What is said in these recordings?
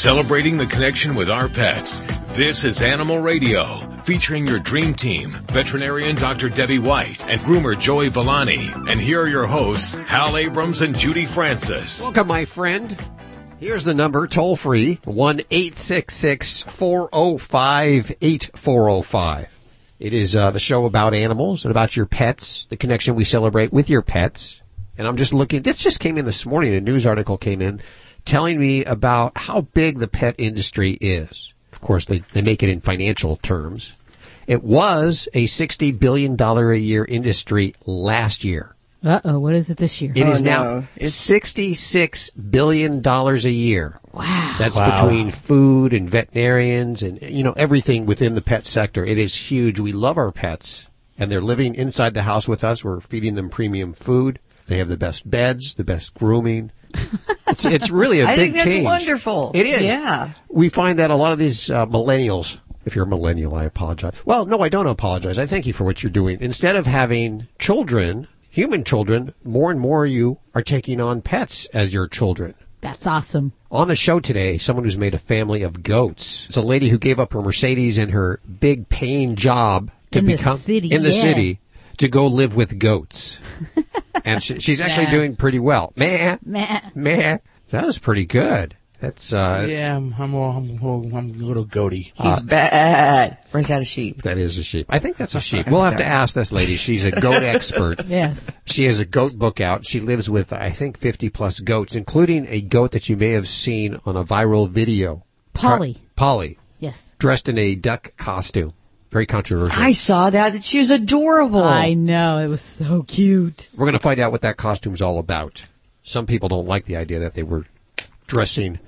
celebrating the connection with our pets. This is Animal Radio, featuring your dream team, veterinarian Dr. Debbie White and groomer Joey Villani. And here are your hosts, Hal Abrams and Judy Francis. Welcome, my friend. Here's the number, toll free, 1-866-405-8405. It is uh, the show about animals and about your pets, the connection we celebrate with your pets. And I'm just looking, this just came in this morning, a news article came in telling me about how big the pet industry is. Of course, they, they make it in financial terms. It was a $60 billion a year industry last year. Uh oh, what is it this year? It Oh, is now no. It's- $66 billion a year. wow. That's Wow. between food and veterinarians and, you know, everything within the pet sector. It is huge. We love our pets and they're living inside the house with us. We're feeding them premium food. They have the best beds, the best grooming. It's, it's really a I big think that's change. wonderful. It is. Yeah. We find that a lot of these uh, millennials, if you're a millennial, I apologize. Well, no, I don't apologize. I thank you for what you're doing. Instead of having children, human children, more and more you are taking on pets as your children. That's awesome. On the show today, someone who's made a family of goats. It's a lady who gave up her Mercedes and her big paying job to In the become city, in the yeah. city to go live with goats. and she, she's actually Nah. doing pretty well. Meh, Meh. meh. That was pretty good. That's uh, Yeah, I'm, I'm, a- I'm, a- I'm a little goaty. He's bad. Brings out a sheep. that is a sheep. I think that's a sheep. We'll have to ask this lady. She's a goat expert. Yes. She has a goat book out. She lives with, I think, 50 plus goats, including a goat that you may have seen on a viral video. Polly. Polly, Yes. dressed in a duck costume. Very controversial. I saw that. She was adorable. I know. It was so cute. We're going to find out what that costume's all about. Some people don't like the idea that they were dressing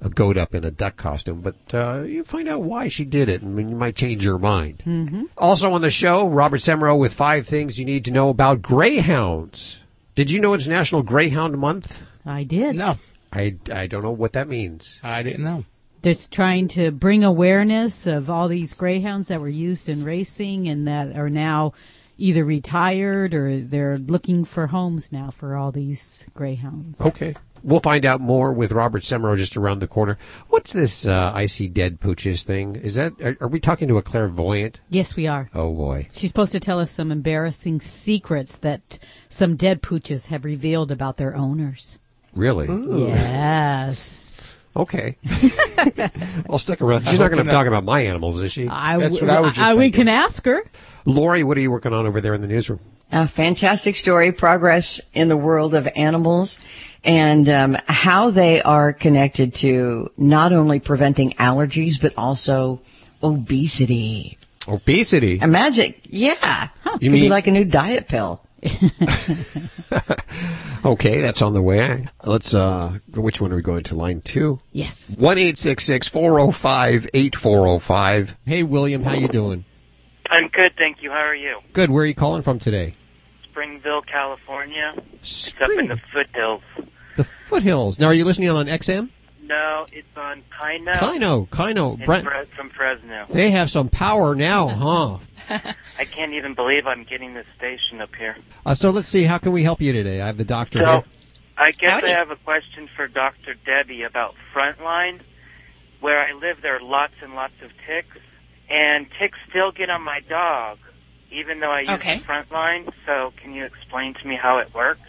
a goat up in a duck costume, but uh, you find out why she did it, and you might change your mind. Mm-hmm. Also on the show, Robert Semro with five things you need to know about greyhounds. Did you know it's National Greyhound Month? I did. No, I, I don't know what that means. I didn't know. Just trying to bring awareness of all these greyhounds that were used in racing and that are now either retired or they're looking for homes now for all these greyhounds. Okay. We'll find out more with Robert Semro just around the corner. What's this uh, I see dead pooches thing? Is that are, are we talking to a clairvoyant? Yes, we are. Oh boy. She's supposed to tell us some embarrassing secrets that some dead pooches have revealed about their owners. Really? Yes. Okay. I'll stick around. She's not going to hoping talk about my animals, is she? I, That's what I was just I- we thinking. can ask her. Lori, what are you working on over there in the newsroom? A fantastic story, progress in the world of animals and um, how they are connected to not only preventing allergies, but also obesity. Obesity. Imagine, yeah. You Could be like a new diet pill. Okay, that's on the way. Let's, uh, which one are we going to? Line two? Yes. One eight six six four zero five eight four zero five. Hey, William, how you doing? I'm good, thank you. How are you? Good. Where are you calling from today? Springville, California. It's up in the foothills. The foothills. Now, are you listening on XM? No, it's on Kino. Kino, Kino. in Brent, Fre- from Fresno. they have some power now, huh? I can't even believe I'm getting this station up here. Uh, so let's see. How can we help you today? I have the doctor So, here. I guess Howdy. I have a question for Dr. Debbie about Frontline. Where I live, there are lots and lots of ticks, and ticks still get on my dog, even though I use Okay. the Frontline. So, can you explain to me how it works?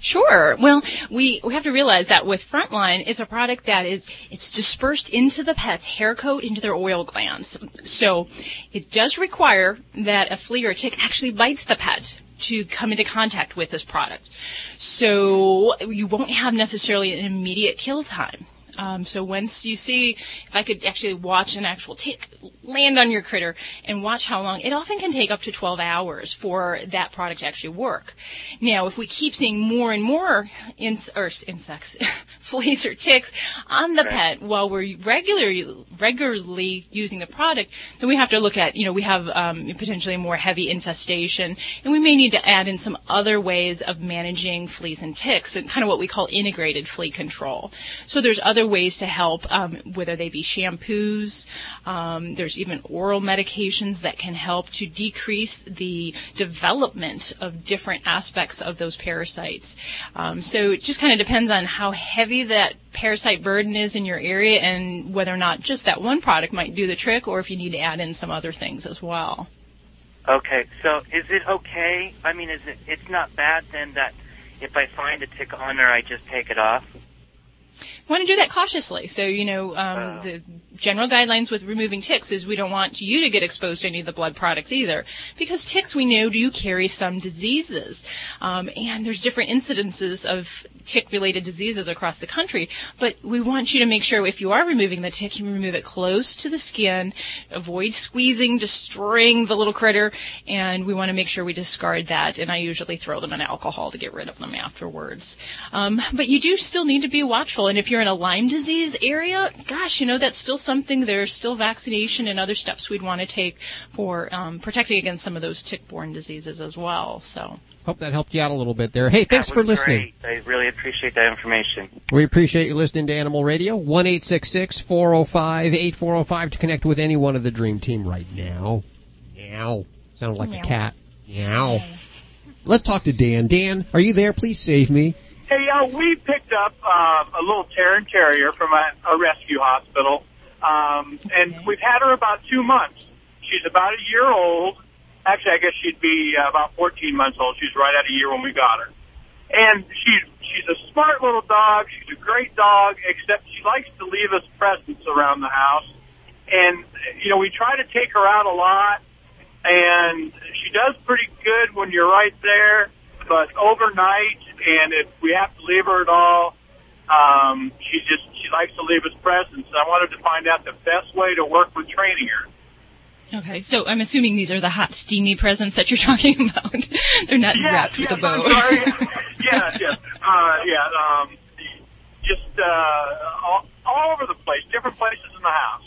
Sure. Well, we, we have to realize that with Frontline, it's a product that is, it's dispersed into the pet's hair coat, into their oil glands. So it does require that a flea or a tick actually bites the pet to come into contact with this product. So you won't have necessarily an immediate kill time. Um, so once you see, if I could actually watch an actual tick land on your critter and watch how long, it often can take up to 12 hours for that product to actually work. Now, if we keep seeing more and more ins- or insects, fleas or ticks on the pet while we're regularly, regularly using the product, then we have to look at, you know, we have um, potentially a more heavy infestation and we may need to add in some other ways of managing fleas and ticks and kind of what we call integrated flea control. So there's other ways to help, um, whether they be shampoos. Um, there's even oral medications that can help to decrease the development of different aspects of those parasites. Um, so it just kind of depends on how heavy that parasite burden is in your area and whether or not just that one product might do the trick or if you need to add in some other things as well. Okay, so is it okay? I mean, is it? It's not bad then that if I find a tick on her, I just take it off. Want to do that cautiously. So, you know, um, Oh. the general guidelines with removing ticks is we don't want you to get exposed to any of the blood products either. Because ticks, we know, do carry some diseases. Um, and there's different incidences of tick-related diseases across the country. But we want you to make sure if you are removing the tick, you remove it close to the skin, avoid squeezing, destroying the little critter, and we want to make sure we discard that. And I usually throw them in alcohol to get rid of them afterwards. Um, but you do still need to be watchful. And if you're in a Lyme disease area, gosh, you know, that's still something, there's still vaccination and other steps we'd want to take for um, protecting against some of those tick-borne diseases as well. So. Hope that helped you out a little bit there. Hey, thanks for listening. Great. I really appreciate that information. We appreciate you listening to Animal Radio. 1 405 8405 to connect with any one of the Dream Team right now. Meow. Sounded like a cat. Meow. Let's talk to Dan. Dan, are you there? Please save me. Hey, uh, we picked up uh, a little Terran Terrier from a, a rescue hospital, um, and we've had her about two months. She's about a year old. Actually, I guess she'd be uh, about 14 months old. She's right at a year when we got her. And she's she's a smart little dog. She's a great dog, except she likes to leave us presents around the house. And you know, we try to take her out a lot, and she does pretty good when you're right there. But overnight, and if we have to leave her at all, um, she just she likes to leave us presents. I wanted to find out the best way to work with training her. Okay, so I'm assuming these are the hot, steamy presents that you're talking about. They're not Yes, wrapped yes, with a bow. I'm sorry. yes, yes. Uh, yeah, um, just uh, all, all over the place, different places in the house.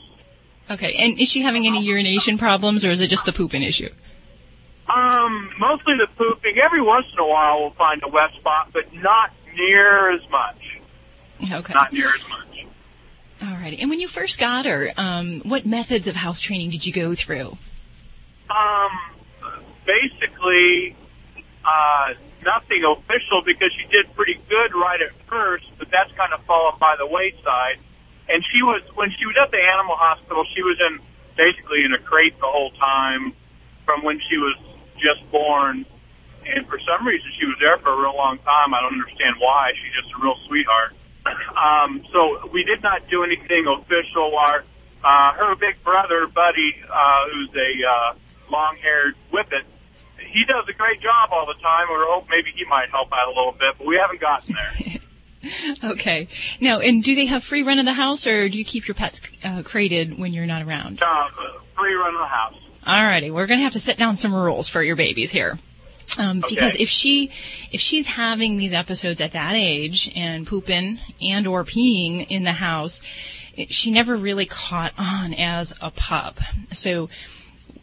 Okay, and is she having any urination problems, or is it just the pooping issue? Um, mostly the pooping. Every once in a while we'll find a wet spot, but not near as much. Okay. Not near as much. Alrighty. And when you first got her, um, what methods of house training did you go through? Um, basically, uh, nothing official because she did pretty good right at first, but that's kind of fallen by the wayside. And she was, when she was at the animal hospital, she was in, basically in a crate the whole time from when she was just born. And for some reason she was there for a real long time. I don't understand why. She's just a real sweetheart. Um, so we did not do anything official. Our, uh, her big brother, Buddy, uh, who's a, uh, long-haired whippet, he does a great job all the time. We hope maybe he might help out a little bit, but we haven't gotten there. Okay. Now, and do they have free run of the house, or do you keep your pets uh, crated when you're not around? Uh, free run of the house. All righty, we're gonna have to set down some rules for your babies here. Um, because if she, if she's having these episodes at that age and pooping and or peeing in the house, it, she never really caught on as a pup. So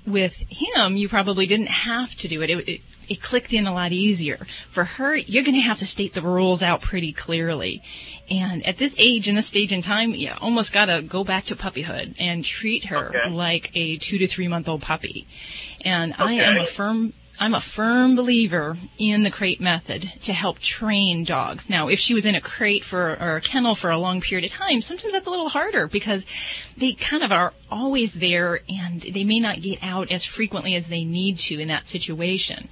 with him, you probably didn't have to do it. It, it, it clicked in a lot easier. For her, you're going to have to state the rules out pretty clearly. And at this age, and this stage in time, you almost got to go back to puppyhood and treat her Okay. like a two to three month old puppy. And I am a firm I'm a firm believer in the crate method to help train dogs. Now, if she was in a crate for or a kennel for a long period of time, sometimes that's a little harder because they kind of are always there and they may not get out as frequently as they need to in that situation.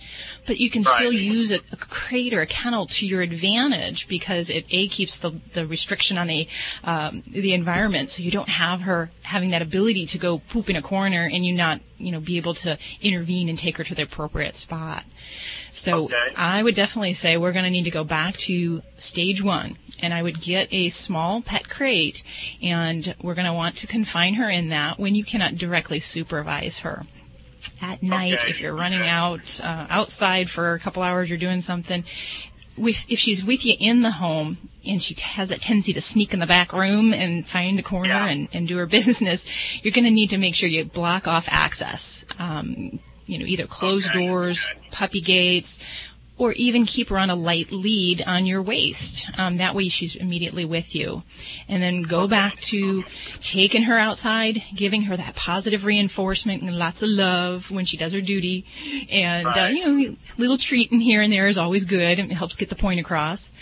But you can still use a, a crate or a kennel to your advantage because it a keeps the the restriction on the um, the environment, so you don't have her having that ability to go poop in a corner and you not you know be able to intervene and take her to the appropriate spot. So Okay. I would definitely say we're going to need to go back to stage one, and I would get a small pet crate, and we're going to want to confine her in that when you cannot directly supervise her at night Okay. if you're running out uh, outside for a couple hours you're doing something with, if she's with you in the home and she has that tendency to sneak in the back room and find a corner Yeah. and, and do her business, you're going to need to make sure you block off access. Um, you know, either closed Okay, doors, puppy gates, or even keep her on a light lead on your waist. Um, that way she's immediately with you. And then go back to taking her outside, giving her that positive reinforcement and lots of love when she does her duty. And, uh, you know, little treat in here and there is always good. It helps get the point across.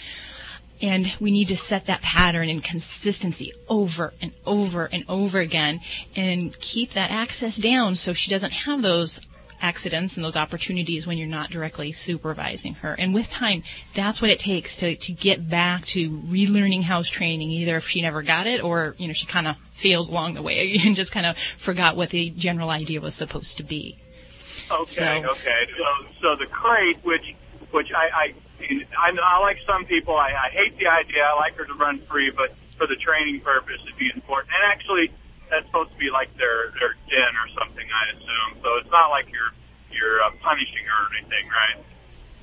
And we need to set that pattern and consistency over and over and over again and keep that access down so she doesn't have those accidents and those opportunities when you're not directly supervising her. And with time, that's what it takes to, to get back to relearning house training, either if she never got it or, you know, she kind of failed along the way and just kind of forgot what the general idea was supposed to be. Okay, So- okay. So, so the crate, which, which I, I, I, I like some people. I, I hate the idea. I like her to run free, but for the training purpose, it'd be important. And actually, that's supposed to be like their their den or something, I assume. So it's not like you're you're uh, punishing her or anything, right?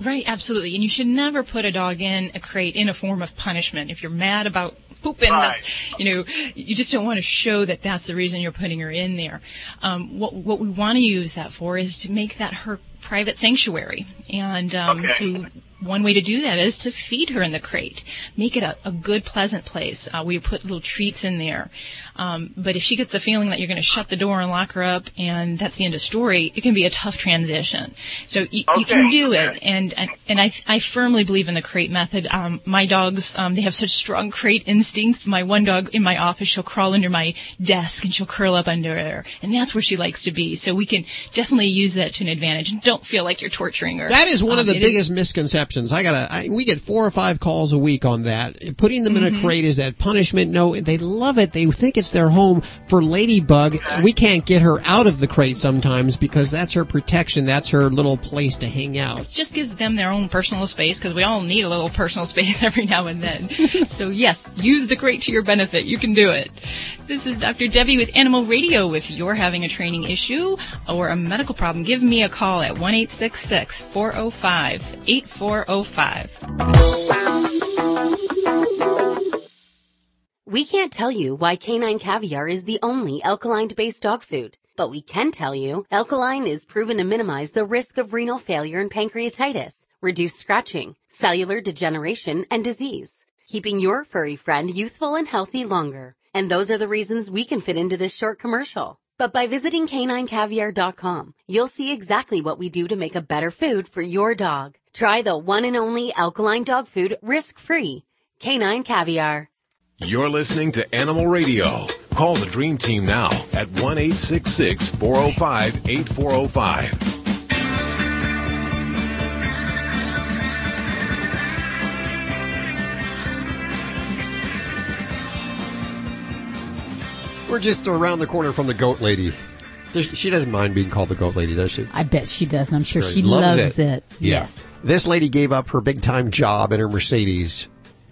Right, absolutely. And you should never put a dog in a crate in a form of punishment. If you're mad about pooping, Right. you know, you just don't want to show that that's the reason you're putting her in there. Um, what what we want to use that for is to make that her private sanctuary. And um, Okay. so one way to do that is to feed her in the crate. Make it a, a good, pleasant place. Uh, we put little treats in there. Um, but if she gets the feeling that you're going to shut the door and lock her up and that's the end of story, it can be a tough transition. So y- you can do okay. it. And, and, and I, I firmly believe in the crate method. Um, my dogs, um, they have such strong crate instincts. My one dog in my office, she'll crawl under my desk and she'll curl up under there. And that's where she likes to be. So we can definitely use that to an advantage and don't feel like you're torturing her. That is one of Um, the it is- biggest misconceptions. I gotta, I, we get four or five calls a week on that. Putting them in Mm-hmm. a crate is that punishment. No, they love it. They think it's their home. For Ladybug, we can't get her out of the crate sometimes because that's her protection. That's her little place to hang out. It just gives them their own personal space because we all need a little personal space every now and then. so yes, use the crate to your benefit. You can do it. This is Dr. Debbie with Animal Radio. If you're having a training issue or a medical problem, give me a call at 1-866-405-8405. We can't tell you why canine caviar is the only alkaline-based dog food, but we can tell you alkaline is proven to minimize the risk of renal failure and pancreatitis, reduce scratching, cellular degeneration, and disease, keeping your furry friend youthful and healthy longer. And those are the reasons we can fit into this short commercial. But by visiting caninecaviar.com, you'll see exactly what we do to make a better food for your dog. Try the one and only alkaline dog food risk-free. Canine Caviar. You're listening to Animal Radio. Call the Dream Team now at 1 405 8405. We're just around the corner from the goat lady. She doesn't mind being called the goat lady, does she? I bet she does. and I'm sure Sure, she loves loves, it. it. Yeah. Yes. This lady gave up her big time job in her Mercedes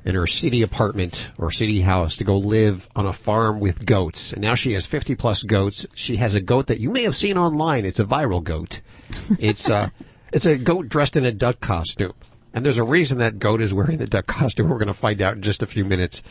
in her city apartment or city house to go live on a farm with goats. And now she has 50 plus goats. She has a goat that you may have seen online. It's a viral goat. It's uh it's a goat dressed in a duck costume. And there's a reason that goat is wearing the duck costume. We're going to find out in just a few minutes.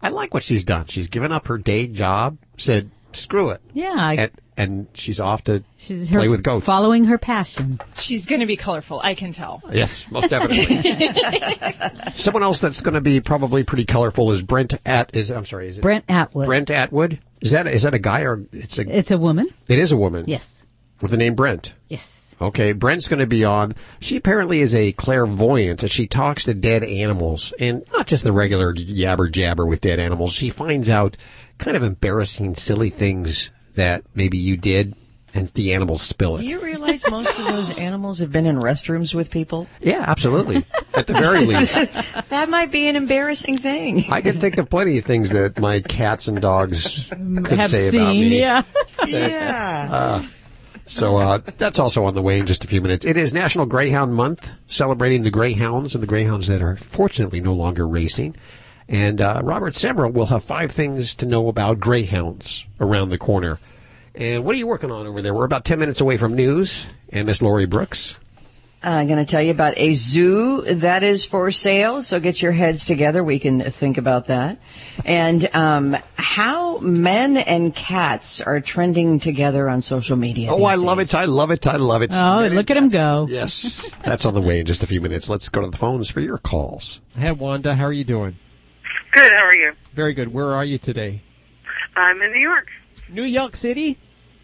I like what she's done. She's given up her day job, said, screw it. Yeah. I, And, and she's off to she's her play with goats. following her passion. She's going to be colorful. I can tell. Yes, most definitely. Someone else that's going to be probably pretty colorful is Brent At. Is I'm sorry, is it Brent Atwood. Brent Atwood? Is that is that a guy or it's a? It's a woman. It is a woman. Yes. With the name Brent. Yes. Okay, Brent's going to be on. She apparently is a clairvoyant, and she talks to dead animals, and not just the regular yabber jabber with dead animals. She finds out kind of embarrassing, silly things that maybe you did, and the animals spill it. Do you realize most of those animals have been in restrooms with people? Yeah, absolutely. At the very least. That might be an embarrassing thing. I can think of plenty of things that my cats and dogs could Have say seen, about me. yeah. yeah. So uh, that's also on the way in just a few minutes. It is National Greyhound Month, celebrating the greyhounds and the greyhounds that are fortunately no longer racing. And uh, Robert Semro will have five things to know about greyhounds around the corner. And what are you working on over there? We're about ten minutes away from news. And Miss Lori Brooks. I'm going to tell you about a zoo that is for sale. So get your heads together. We can think about that. And um, how men and cats are trending together on social media. Oh, these I love it. I love it. I love it. Oh, Men look and at him go. Yes. That's on the way in just a few minutes. Let's go to the phones for your calls. Hey, Wanda, how are you doing? Good. How are you? Very good. Where are you today? I'm in New York, New York City?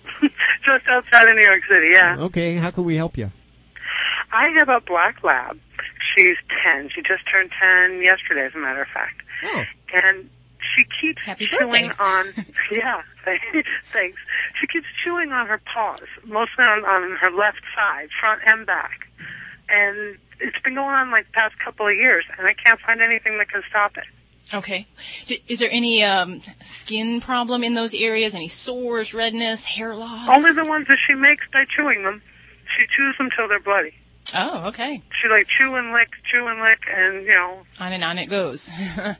just outside of New York City. Yeah. Okay, how can we help you? I have a black lab. She's ten. She just turned ten yesterday, as a matter of fact. Oh. And she keeps Happy chewing birthday. on. Yeah. Thanks. She keeps chewing on her paws, mostly on, on her left side, front and back. And it's been going on like the past couple of years, and I can't find anything that can stop it. Okay. Is there any um, skin problem in those areas? Any sores, redness, hair loss? Only the ones that she makes by chewing them. She chews them till they're bloody. Oh, okay. She like chew and lick, chew and lick, and you know, On and on it goes. yeah.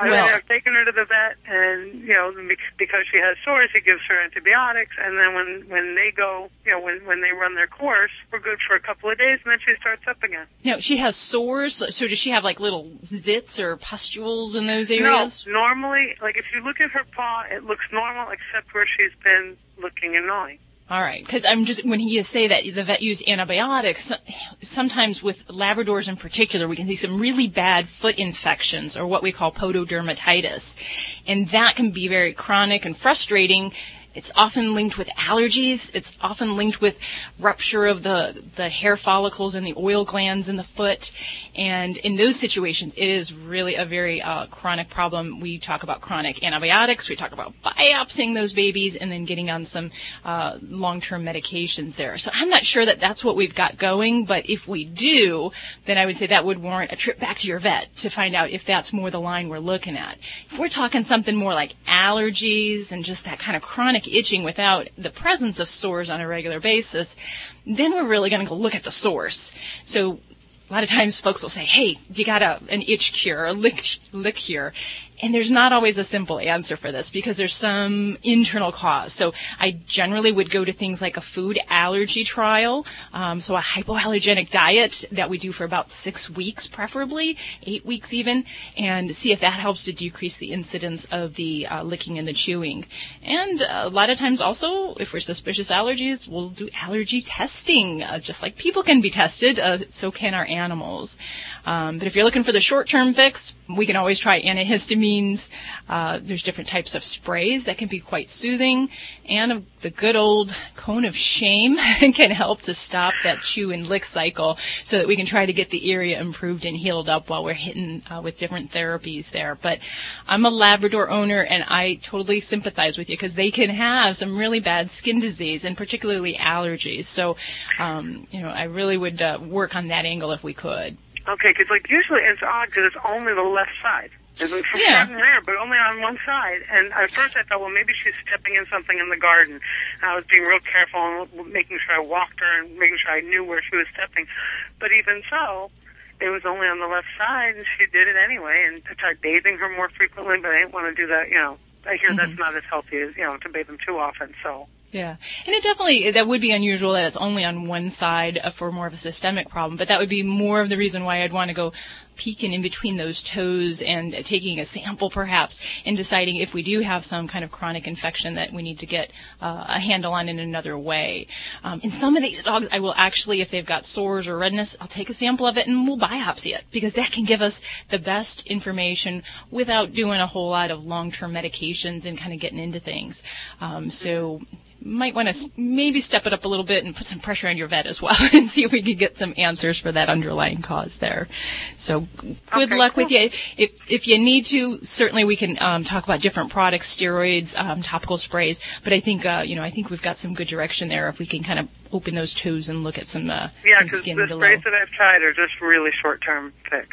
I Well- mean, I've taken her to the vet, and you know, because she has sores, he gives her antibiotics, and then when when they go, you know, when when they run their course, we're good for a couple of days, and then she starts up again. now, she has sores, so does she have like little zits or pustules in those areas? No, normally, like if you look at her paw, it looks normal except where she's been looking and gnawing. All right, because I'm just when you say that the vet used antibiotics, sometimes with Labradors in particular, we can see some really bad foot infections or what we call pododermatitis, and that can be very chronic and frustrating. It's often linked with allergies. It's often linked with rupture of the, the hair follicles and the oil glands in the foot. And in those situations, it is really a very uh, chronic problem. We talk about chronic antibiotics. We talk about biopsying those babies and then getting on some uh, long-term medications there. So I'm not sure that that's what we've got going, but if we do, then I would say that would warrant a trip back to your vet to find out if that's more the line we're looking at. If we're talking something more like allergies and just that kind of chronic itching without the presence of sores on a regular basis, then we're really going to go look at the source. So a lot of times folks will say, hey, you got a, an itch cure, a lick, lick cure. And there's not always a simple answer for this because there's some internal cause. So I generally would go to things like a food allergy trial, um, so a hypoallergenic diet that we do for about six weeks, preferably eight weeks even, and see if that helps to decrease the incidence of the uh, licking and the chewing. And a lot of times also, if we're suspicious allergies, we'll do allergy testing, uh, just like people can be tested, uh, so can our animals. Um, but if you're looking for the short-term fix, we can always try antihistamines. Uh, there's different types of sprays that can be quite soothing, and the good old cone of shame can help to stop that chew and lick cycle, so that we can try to get the area improved and healed up while we're hitting uh, with different therapies there. But I'm a Labrador owner, and I totally sympathize with you because they can have some really bad skin disease, and particularly allergies. So, um, you know, I really would uh, work on that angle if we could. Okay, because like usually it's odd because it's only the left side. It's like from Yeah. front and rear, but only on one side. And at first I thought, well, maybe she's stepping in something in the garden. I was being real careful and making sure I walked her and making sure I knew where she was stepping. But even so, it was only on the left side, and she did it anyway. And I tried bathing her more frequently, but I didn't want to do that. You know, I hear mm-hmm. that's not as healthy as you know to bathe them too often. So. Yeah, and it definitely that would be unusual that it's only on one side for more of a systemic problem, but that would be more of the reason why I'd want to go peeking in between those toes and taking a sample perhaps and deciding if we do have some kind of chronic infection that we need to get uh, a handle on in another way. Um, in some of these dogs, I will actually, if they've got sores or redness, I'll take a sample of it and we'll biopsy it because that can give us the best information without doing a whole lot of long-term medications and kind of getting into things. Um, so might want to maybe step it up a little bit and put some pressure on your vet as well and see if we can get some answers for that underlying cause there. So good Okay, luck with you. If if you need to, certainly we can um, talk about different products, steroids, um, topical sprays. But I think uh, you know I think we've got some good direction there if we can kind of open those toes and look at some uh, Yeah, some because skin the below. sprays that I've tried are just really short-term fix.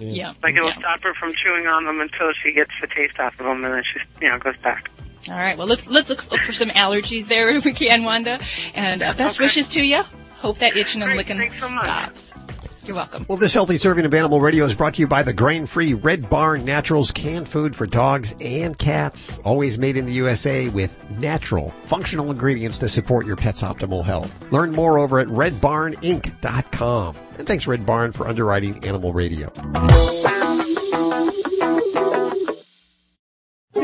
Yeah, Like it'll yeah. stop her from chewing on them until she gets the taste off of them, and then she, you know, goes back. All right. Well, let's let's look, look for some allergies there if we can, Wanda. And uh, best Okay. wishes to you. Hope that itching and Great, licking so stops. You're welcome. Well, this healthy serving of Animal Radio is brought to you by the grain-free Red Barn Naturals canned food for dogs and cats. Always made in the USA with natural, functional ingredients to support your pet's optimal health. Learn more over at redbarninc.com. And thanks Red Barn for underwriting Animal Radio.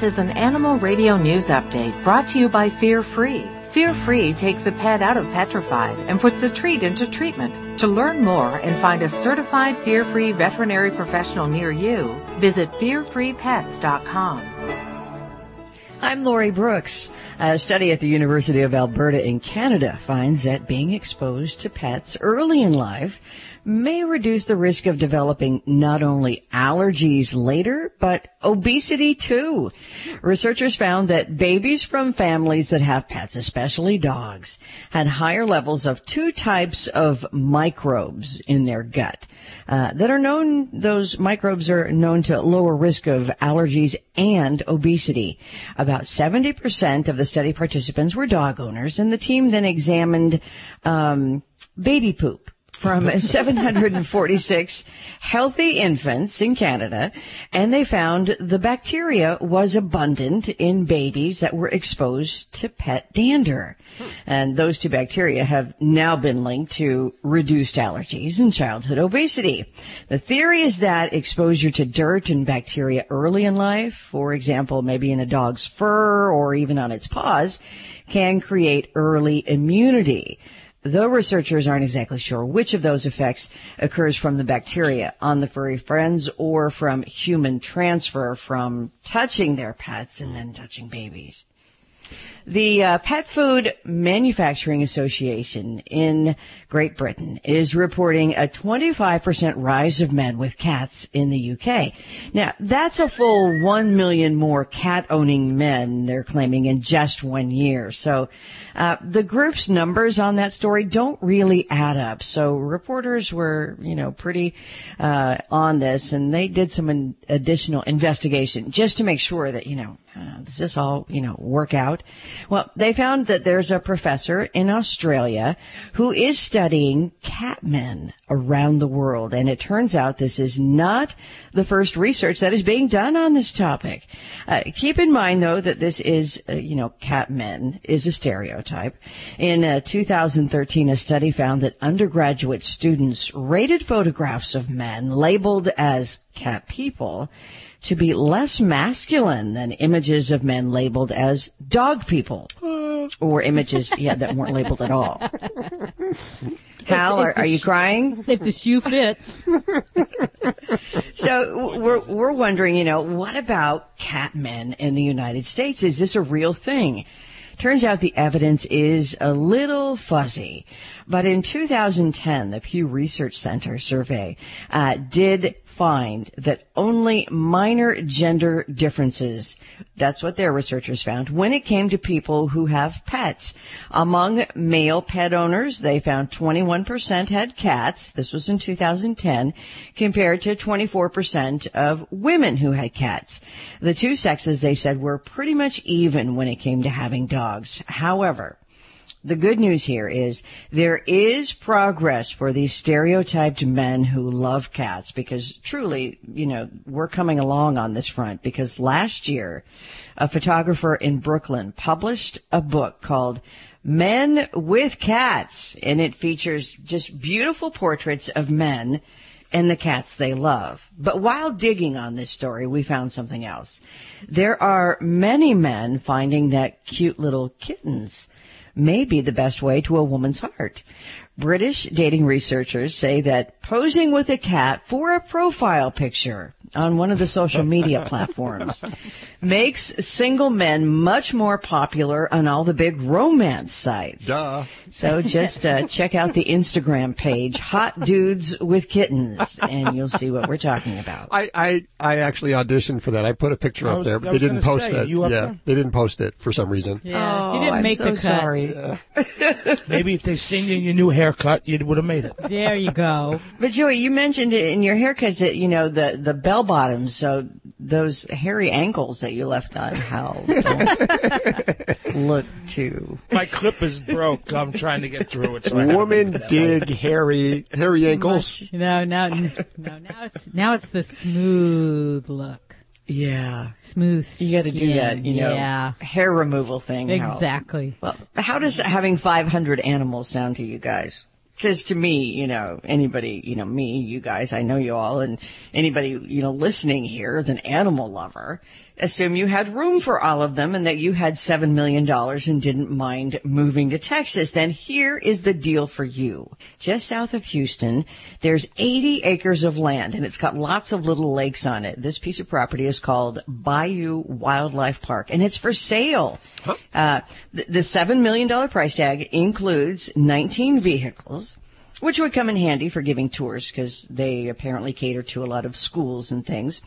This is an Animal Radio News Update brought to you by Fear Free. Fear Free takes the pet out of petrified and puts the treat into treatment. To learn more and find a certified Fear Free veterinary professional near you, visit fearfreepets.com. I'm Lori Brooks. A study at the University of Alberta in Canada finds that being exposed to pets early in life may reduce the risk of developing not only allergies later, but obesity too. Researchers found that babies from families that have pets, especially dogs, had higher levels of two types of microbes in their gut uh, that are known, those microbes are known to lower risk of allergies and obesity. About 70% of the study participants were dog owners and the team then examined um, baby poop from 746 healthy infants in Canada, and they found the bacteria was abundant in babies that were exposed to pet dander. And those two bacteria have now been linked to reduced allergies and childhood obesity. The theory is that exposure to dirt and bacteria early in life, for example, maybe in a dog's fur or even on its paws, can create early immunity though researchers aren't exactly sure which of those effects occurs from the bacteria on the furry friends or from human transfer from touching their pets and then touching babies. The uh, Pet Food Manufacturing Association in Great Britain is reporting a 25% rise of men with cats in the UK. Now, that's a full 1 million more cat owning men, they're claiming, in just one year. So, uh, the group's numbers on that story don't really add up. So, reporters were, you know, pretty uh, on this and they did some in- additional investigation just to make sure that, you know, uh, does this all, you know, work out? Well, they found that there's a professor in Australia who is studying catmen around the world. And it turns out this is not the first research that is being done on this topic. Uh, keep in mind though that this is, uh, you know, catmen is a stereotype. In uh, 2013, a study found that undergraduate students rated photographs of men labeled as cat people to be less masculine than images of men labeled as dog people or images yeah, that weren't labeled at all. Hal, are, are you crying? If the shoe fits. so we're we're wondering, you know, what about cat men in the United States? Is this a real thing? Turns out the evidence is a little fuzzy. But in 2010, the Pew Research Center survey uh, did find that only minor gender differences, that's what their researchers found, when it came to people who have pets. Among male pet owners, they found 21% had cats. This was in 2010, compared to 24% of women who had cats. The two sexes, they said, were pretty much even when it came to having dogs. However, the good news here is there is progress for these stereotyped men who love cats because truly, you know, we're coming along on this front because last year a photographer in Brooklyn published a book called Men with Cats and it features just beautiful portraits of men and the cats they love. But while digging on this story, we found something else. There are many men finding that cute little kittens may be the best way to a woman's heart. British dating researchers say that posing with a cat for a profile picture on one of the social media platforms makes single men much more popular on all the big romance sites. Duh. So just uh, check out the Instagram page, Hot Dudes with Kittens, and you'll see what we're talking about. I, I, I actually auditioned for that. I put a picture I up there, but they didn't post say, it. you yeah, there? they didn't post it for some reason. Yeah, Oh, he didn't I'm make so the cut. sorry. Maybe if they sing you your new haircut, you would have made it. There you go. But Joey, you mentioned it in your haircuts that you know the the bell bottoms, so those hairy ankles that you left on Hal don't look too. My clip is broke. I'm trying to get through it. So Woman dig hairy hairy ankles. No, no, no, no. Now it's now it's the smooth look. Yeah, smooth. You got to do that, you know, Yeah. hair removal thing. Hal. Exactly. Well, how does having 500 animals sound to you guys? Because to me, you know, anybody, you know, me, you guys, I know you all, and anybody, you know, listening here is an animal lover. Assume you had room for all of them and that you had $7 million and didn't mind moving to Texas. Then here is the deal for you. Just south of Houston, there's 80 acres of land and it's got lots of little lakes on it. This piece of property is called Bayou Wildlife Park and it's for sale. Uh, the, the $7 million price tag includes 19 vehicles which would come in handy for giving tours because they apparently cater to a lot of schools and things.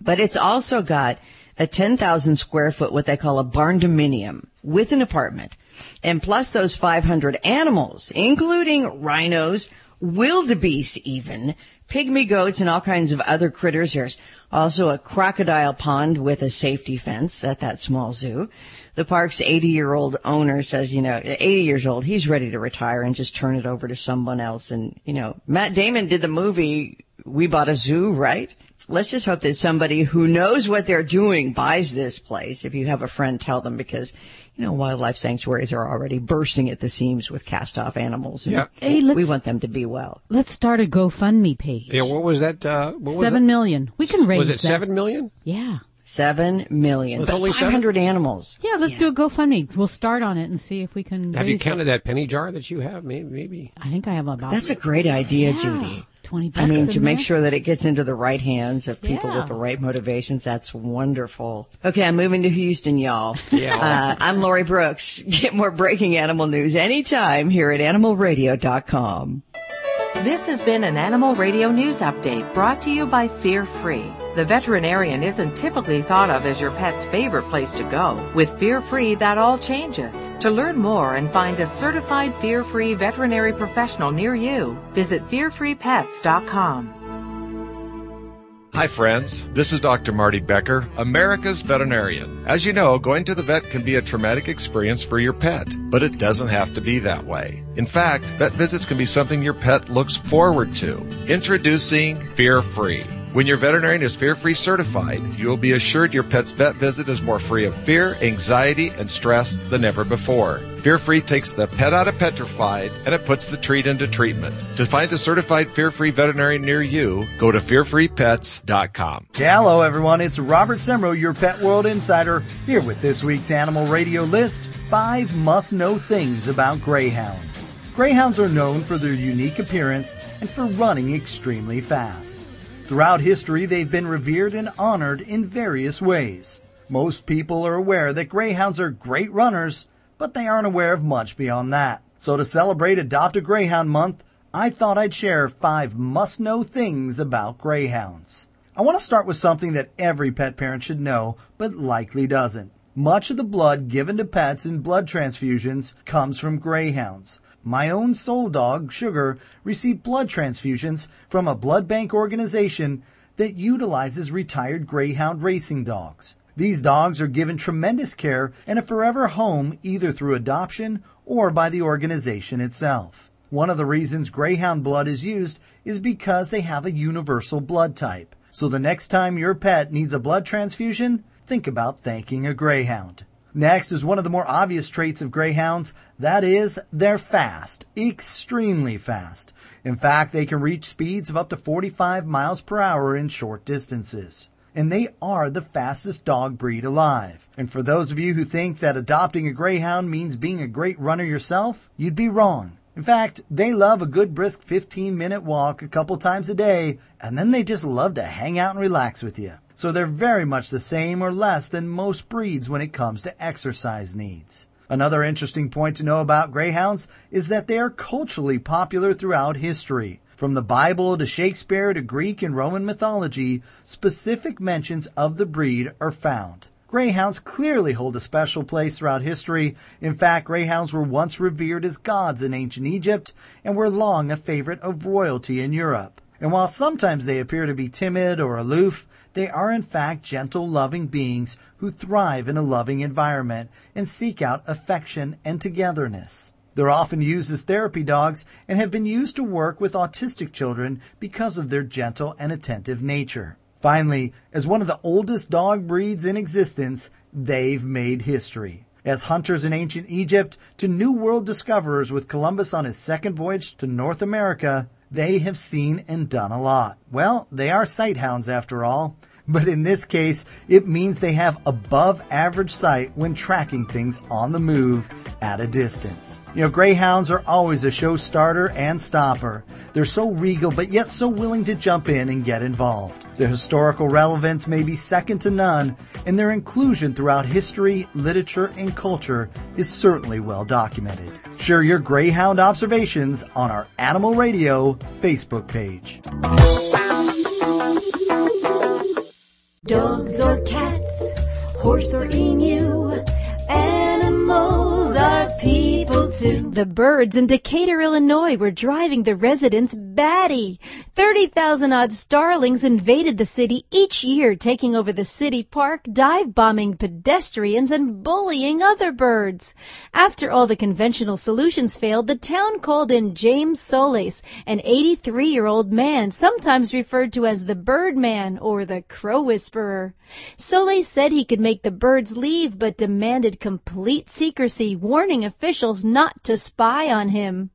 But it's also got a 10,000 square foot, what they call a barn dominium with an apartment. And plus those 500 animals, including rhinos, wildebeest even, pygmy goats and all kinds of other critters. There's also a crocodile pond with a safety fence at that small zoo. The park's 80 year old owner says, you know, 80 years old, he's ready to retire and just turn it over to someone else. And, you know, Matt Damon did the movie We Bought a Zoo, right? Let's just hope that somebody who knows what they're doing buys this place. If you have a friend, tell them because, you know, wildlife sanctuaries are already bursting at the seams with cast off animals. Yeah. Hey, let's- we want them to be well. Let's start a GoFundMe page. Yeah, what was that? Uh, what was Seven that? million. We can raise Was it that. seven million? Yeah. Seven million. It's But only seven? animals. Yeah, let's do a GoFundMe. We'll start on it and see if we can. Have you raise counted that penny jar that you have? Maybe. maybe. I think I have about. That's a great idea, Yeah. Judy. Twenty. I mean, to in make there. sure that it gets into the right hands of people Yeah. with the right motivations, that's wonderful. Okay, I'm moving to Houston, y'all. Yeah. Uh, I'm Lori Brooks. Get more breaking animal news anytime here at animalradio.com. This has been an Animal Radio News Update brought to you by Fear Free. The veterinarian isn't typically thought of as your pet's favorite place to go. With Fear Free, that all changes. To learn more and find a certified Fear Free veterinary professional near you, visit fearfreepets.com. Hi, friends. This is Dr. Marty Becker, America's veterinarian. As you know, going to the vet can be a traumatic experience for your pet, but it doesn't have to be that way. In fact, vet visits can be something your pet looks forward to. Introducing Fear Free. When your veterinarian is fear free certified, you will be assured your pet's vet visit is more free of fear, anxiety, and stress than ever before. Fear Free takes the pet out of petrified and it puts the treat into treatment. To find a certified fear free veterinarian near you, go to fearfreepets.com. Hello, everyone. It's Robert Semro, your Pet World Insider, here with this week's Animal Radio list five must know things about greyhounds. Greyhounds are known for their unique appearance and for running extremely fast. Throughout history, they've been revered and honored in various ways. Most people are aware that greyhounds are great runners, but they aren't aware of much beyond that. So to celebrate Adopt a Greyhound Month, I thought I'd share five must know things about greyhounds. I want to start with something that every pet parent should know, but likely doesn't. Much of the blood given to pets in blood transfusions comes from greyhounds. My own soul dog, Sugar, received blood transfusions from a blood bank organization that utilizes retired greyhound racing dogs. These dogs are given tremendous care and a forever home either through adoption or by the organization itself. One of the reasons greyhound blood is used is because they have a universal blood type. So the next time your pet needs a blood transfusion, think about thanking a greyhound. Next is one of the more obvious traits of greyhounds. That is, they're fast. Extremely fast. In fact, they can reach speeds of up to 45 miles per hour in short distances. And they are the fastest dog breed alive. And for those of you who think that adopting a greyhound means being a great runner yourself, you'd be wrong. In fact, they love a good brisk 15 minute walk a couple times a day, and then they just love to hang out and relax with you. So they're very much the same or less than most breeds when it comes to exercise needs. Another interesting point to know about greyhounds is that they are culturally popular throughout history. From the Bible to Shakespeare to Greek and Roman mythology, specific mentions of the breed are found. Greyhounds clearly hold a special place throughout history. In fact, greyhounds were once revered as gods in ancient Egypt and were long a favorite of royalty in Europe. And while sometimes they appear to be timid or aloof, they are in fact gentle, loving beings who thrive in a loving environment and seek out affection and togetherness. They're often used as therapy dogs and have been used to work with autistic children because of their gentle and attentive nature. Finally, as one of the oldest dog breeds in existence, they've made history. As hunters in ancient Egypt to New World discoverers with Columbus on his second voyage to North America, they have seen and done a lot. Well, they are sight hounds after all. But in this case, it means they have above average sight when tracking things on the move at a distance. You know, greyhounds are always a show starter and stopper. They're so regal, but yet so willing to jump in and get involved. Their historical relevance may be second to none, and their inclusion throughout history, literature, and culture is certainly well documented. Share your greyhound observations on our Animal Radio Facebook page. Dogs or cats, horse or emu, are people too. The birds in Decatur, Illinois were driving the residents batty. 30,000 odd starlings invaded the city each year, taking over the city park, dive bombing pedestrians, and bullying other birds. After all the conventional solutions failed, the town called in James Solis, an 83 year old man, sometimes referred to as the Birdman or the Crow Whisperer. Solis said he could make the birds leave, but demanded complete secrecy, warning officials not to spy on him.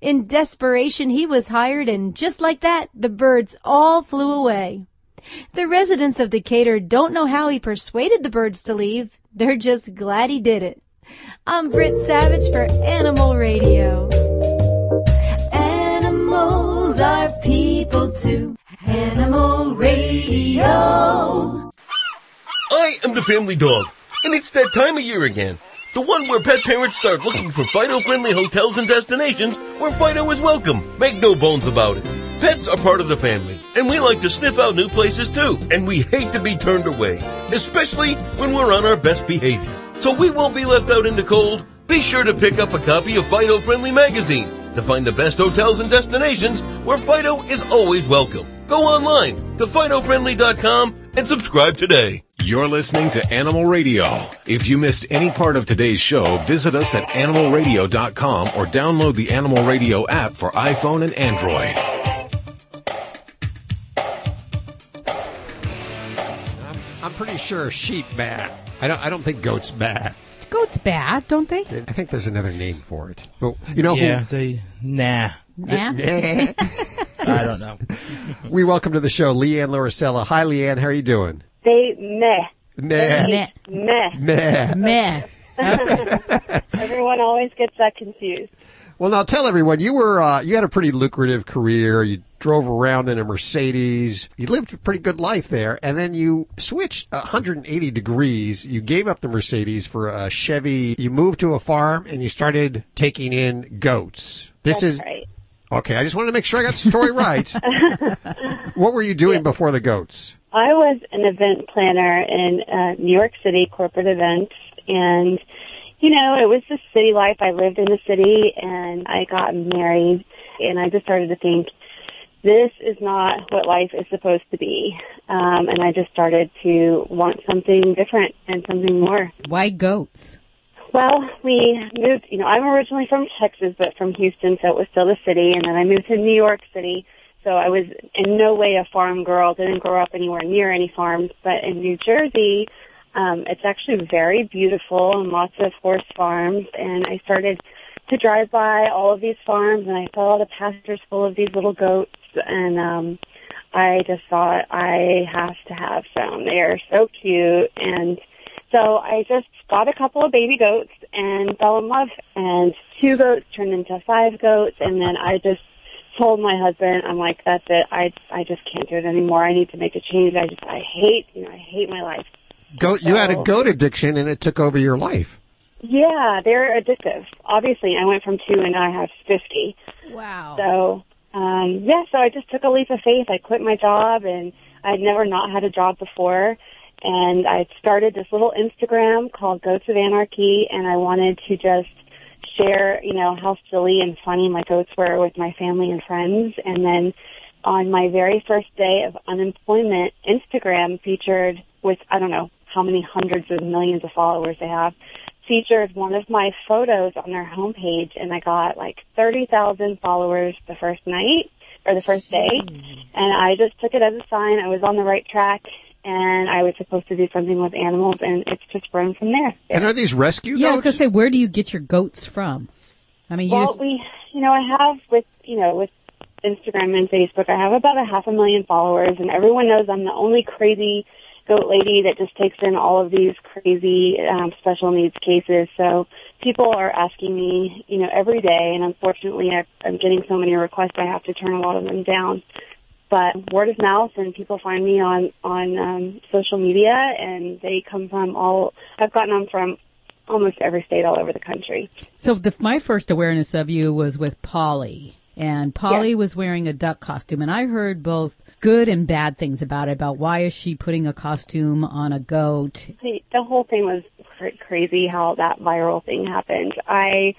In desperation, he was hired, and just like that, the birds all flew away. The residents of Decatur don't know how he persuaded the birds to leave. They're just glad he did it. I'm Britt Savage for Animal Radio. Animals are people too. Animal Radio. I am the family dog, and it's that time of year again. The one where pet parents start looking for Fido-friendly hotels and destinations where Fido is welcome. Make no bones about it. Pets are part of the family, and we like to sniff out new places too, and we hate to be turned away, especially when we're on our best behavior. So we won't be left out in the cold. Be sure to pick up a copy of Fido Friendly Magazine to find the best hotels and destinations where Fido is always welcome. Go online to FidoFriendly.com and subscribe today. You're listening to Animal Radio. If you missed any part of today's show, visit us at animalradio.com or download the Animal Radio app for iPhone and Android. I'm pretty sure sheep bad. I don't. I don't think goats bad. Goats bad, don't they? I think there's another name for it. Well, you know yeah, who? they nah. Nah. I don't know. we welcome to the show Leanne Lauricella. Hi, Leanne. How are you doing? They meh. Meh. Meh. Meh. Meh. Meh. Everyone always gets that confused. Well, now tell everyone you were uh, you had a pretty lucrative career. You drove around in a Mercedes. You lived a pretty good life there, and then you switched 180 degrees. You gave up the Mercedes for a Chevy. You moved to a farm and you started taking in goats. This That's is right. okay. I just wanted to make sure I got the story right. what were you doing before the goats? I was an event planner in uh, New York City, corporate events, and you know, it was the city life. I lived in the city and I got married and I just started to think, this is not what life is supposed to be. Um, and I just started to want something different and something more. Why goats? Well, we moved, you know, I'm originally from Texas, but from Houston, so it was still the city. And then I moved to New York City. So I was in no way a farm girl, didn't grow up anywhere near any farms. But in New Jersey, um, it's actually very beautiful and lots of horse farms. And I started to drive by all of these farms and I saw the pastures full of these little goats. And, um, I just thought I have to have some. They are so cute. And so I just got a couple of baby goats and fell in love. And two goats turned into five goats. And then I just told my husband, I'm like, that's it. I, I just can't do it anymore. I need to make a change. I just, I hate, you know, I hate my life. Goat. You had a goat addiction, and it took over your life. Yeah, they're addictive. Obviously, I went from two and now I have 50. Wow. So, um, yeah, so I just took a leap of faith. I quit my job and I'd never not had a job before. and I started this little Instagram called Goats of Anarchy, and I wanted to just share, you know, how silly and funny my goats were with my family and friends. And then on my very first day of unemployment, Instagram featured with, I don't know how many hundreds of millions of followers they have, featured one of my photos on their homepage and I got like 30,000 followers the first night or the first day. And I just took it as a sign I was on the right track and I was supposed to do something with animals and it's just grown from there. And are these rescue Yeah, I was gonna say, where do you get your goats from? I mean, you well, just we, you know, I have with, you know, with Instagram and Facebook, I have about a half a million followers, and everyone knows I'm the only crazy goat lady that just takes in all of these crazy um, special needs cases. So people are asking me, you know, every day, and unfortunately, I, I'm getting so many requests, I have to turn a lot of them down. But word of mouth, and people find me on on um, social media, and they come from all. I've gotten them from almost every state all over the country. So the, my first awareness of you was with Polly. And Polly was wearing a duck costume and I heard both good and bad things about it, about why is she putting a costume on a goat? the the whole thing was crazy how that viral thing happened. I,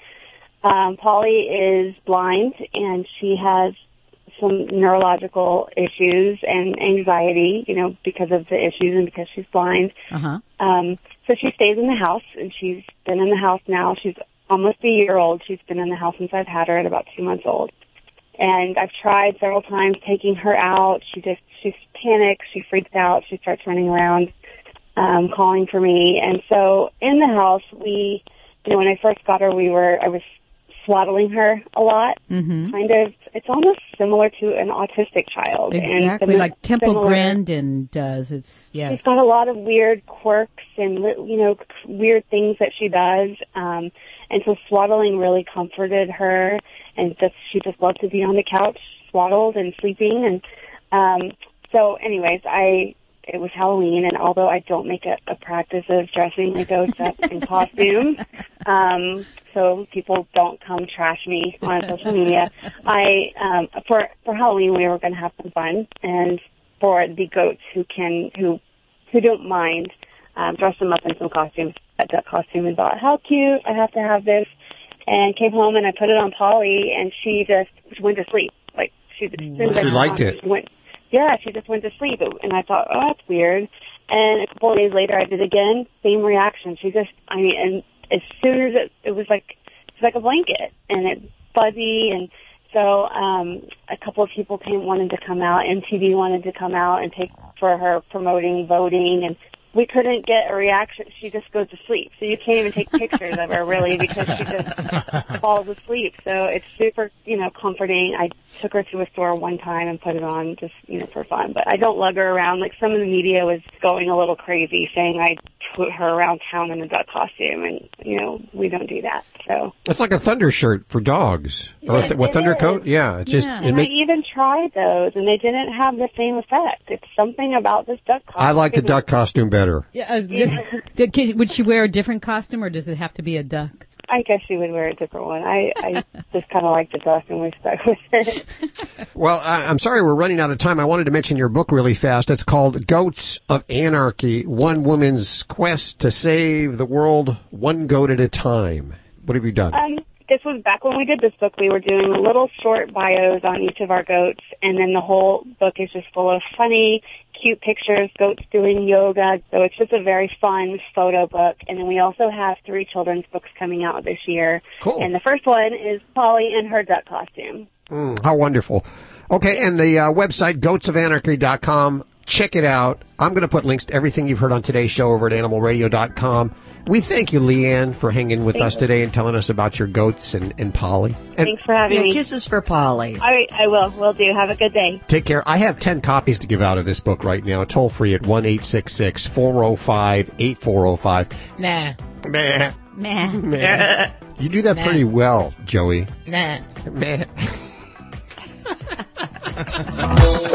um, Polly is blind and she has some neurological issues and anxiety, you know, because of the issues and because she's blind. Uh-huh. Um, so she stays in the house and she's been in the house now. She's almost a year old. She's been in the house since I've had her at about two months old. And I've tried several times taking her out. She just, she panics. She freaks out. She starts running around, um, calling for me. And so in the house, we, you know, when I first got her, we were, I was swaddling her a lot. Mm-hmm. Kind of, it's almost similar to an autistic child. Exactly, like Temple similar- Grandin does. It's, yes. She's got a lot of weird quirks and you know weird things that she does, um, and so swaddling really comforted her, and just she just loved to be on the couch swaddled and sleeping, and um, so anyways, I it was Halloween, and although I don't make a, a practice of dressing my ghost up in costume, um, so people don't come trash me on social media, I um, for for Halloween we were going to have some fun, and for the goats who can who who don't mind um, dress them up in some costumes, a duck costume, and thought, how cute! I have to have this, and came home and I put it on Polly, and she just went to sleep. Like she, as soon as I She liked on, it. Went, yeah, she just went to sleep, and I thought, oh, that's weird. And a couple of days later, I did again, same reaction. She just, I mean, and as soon as it, it was like, it's like a blanket, and it's fuzzy, and so um, a couple of people came wanted to come out. MTV wanted to come out and take for her promoting voting, and we couldn't get a reaction. She just goes to sleep, so you can't even take pictures of her really because she just falls asleep. So it's super, you know, comforting. I took her to a store one time and put it on just, you know, for fun. But I don't lug her around. Like some of the media was going a little crazy, saying I put her around town in a duck costume, and you know, we don't do that. So. It's like a thunder shirt for dogs. or a th- what thunder is. coat? Yeah. It just, it and make, I even tried those, and they didn't have the same effect. It's something about this duck costume. I like the duck costume better. Yeah, I was just- did- would she wear a different costume or does it have to be a duck? I guess she would wear a different one. I, I just kind of like the duck, and we stuck with it. Well, I, I'm sorry we're running out of time. I wanted to mention your book really fast. It's called Goats of Anarchy, One Woman's Quest to Save the World One Goat at a Time. What have you done? Um, this was back when we did this book. We were doing little short bios on each of our goats, and then the whole book is just full of funny, cute pictures, goats doing yoga. So it's just a very fun photo book. And then we also have three children's books coming out this year. Cool. And the first one is Polly in her duck costume. Mm, how wonderful. Okay, and the uh, website, goatsofanarchy.com. Check it out. I'm going to put links to everything you've heard on today's show over at animalradio.com. We thank you, Leanne, for hanging with us today and telling us about your goats and, and Polly. And Thanks for having Yeah, me. kisses for Polly. All right, I will. Will do. Have a good day. Take care. I have 10 copies to give out of this book right now, toll free at 1 405 8405. Nah. Meh. Meh. Meh. You do that Nah. pretty well, Joey. Nah. Meh.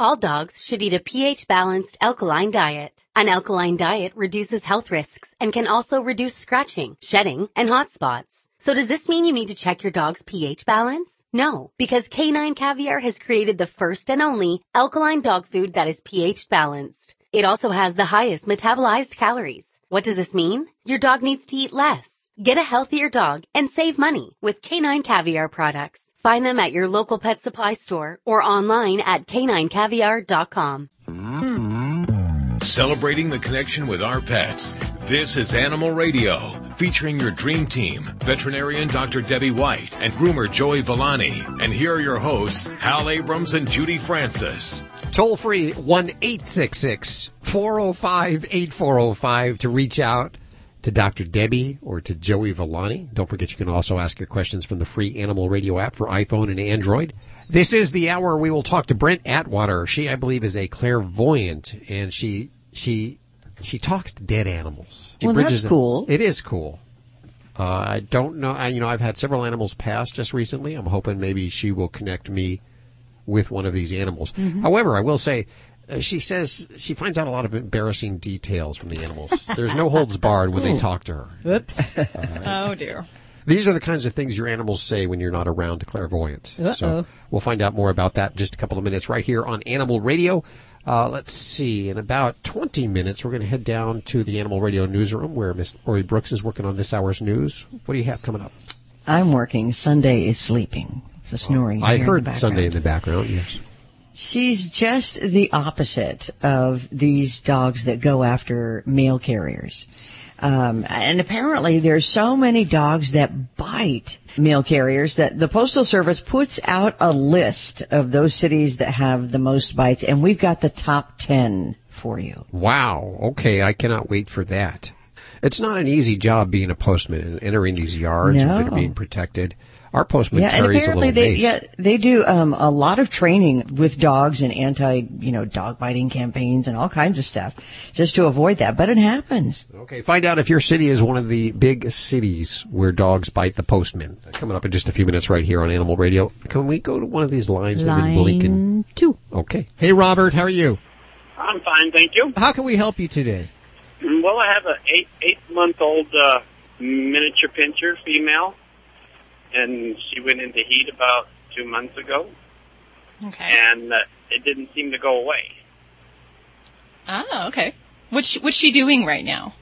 All dogs should eat a pH-balanced alkaline diet. An alkaline diet reduces health risks and can also reduce scratching, shedding, and hot spots. So does this mean you need to check your dog's pH balance? No, because Canine Caviar has created the first and only alkaline dog food that is pH balanced. It also has the highest metabolized calories. What does this mean? Your dog needs to eat less. Get a healthier dog and save money with Canine Caviar products. Find them at your local pet supply store or online at caninecaviar.com. Celebrating the connection with our pets. This is Animal Radio, featuring your dream team, veterinarian Dr. Debbie White and groomer Joey Villani. And here are your hosts, Hal Abrams and Judy Francis. Toll free 1 405 8405 to reach out to Dr. Debbie or to Joey Villani. Don't forget you can also ask your questions from the free Animal Radio app for iPhone and Android. This is the hour we will talk to Brent Atwater. She, I believe, is a clairvoyant and she, she, she talks to dead animals. She Well, that's cool. It is cool. Uh, I don't know. I, you know, I've had several animals pass just recently. I'm hoping maybe she will connect me with one of these animals. Mhm. However, I will say, she says she finds out a lot of embarrassing details from the animals. There's no holds barred when they talk to her. Whoops. Oh dear. These are the kinds of things your animals say when you're not around to clairvoyant. So Uh-oh. we'll find out more about that in just a couple of minutes right here on Animal Radio. Uh, let's see. In about 20 minutes, we're going to head down to the Animal Radio newsroom where Miss Lori Brooks is working on this hour's news. What do you have coming up? I'm working. Sunday is sleeping. It's a snoring. I here in the heard. Sunday in the background, yes. She's just the opposite of these dogs that go after mail carriers. Um, and apparently there's so many dogs that bite mail carriers that the Postal Service puts out a list of those cities that have the most bites and we've got the top 10 for you. Wow. Okay, I cannot wait for that. It's not an easy job being a postman and entering these yards No. and being protected. Our postman yeah, and carries a apparently little they mace. yeah they do um, a lot of training with dogs and anti you know dog biting campaigns and all kinds of stuff just to avoid that. But it happens. Okay, find out if your city is one of the big cities where dogs bite the postman. Coming up in just a few minutes right here on Animal Radio. Can we go to one of these lines that have been blinking? Line two. Okay. Hey, Robert, how are you? I'm fine, thank you. How can we help you today? Well, I have an eight eight month old uh, miniature pinscher female, and she went into heat about two months ago, Okay. and uh, it didn't seem to go away. Oh, okay. What's she, what's she doing right now?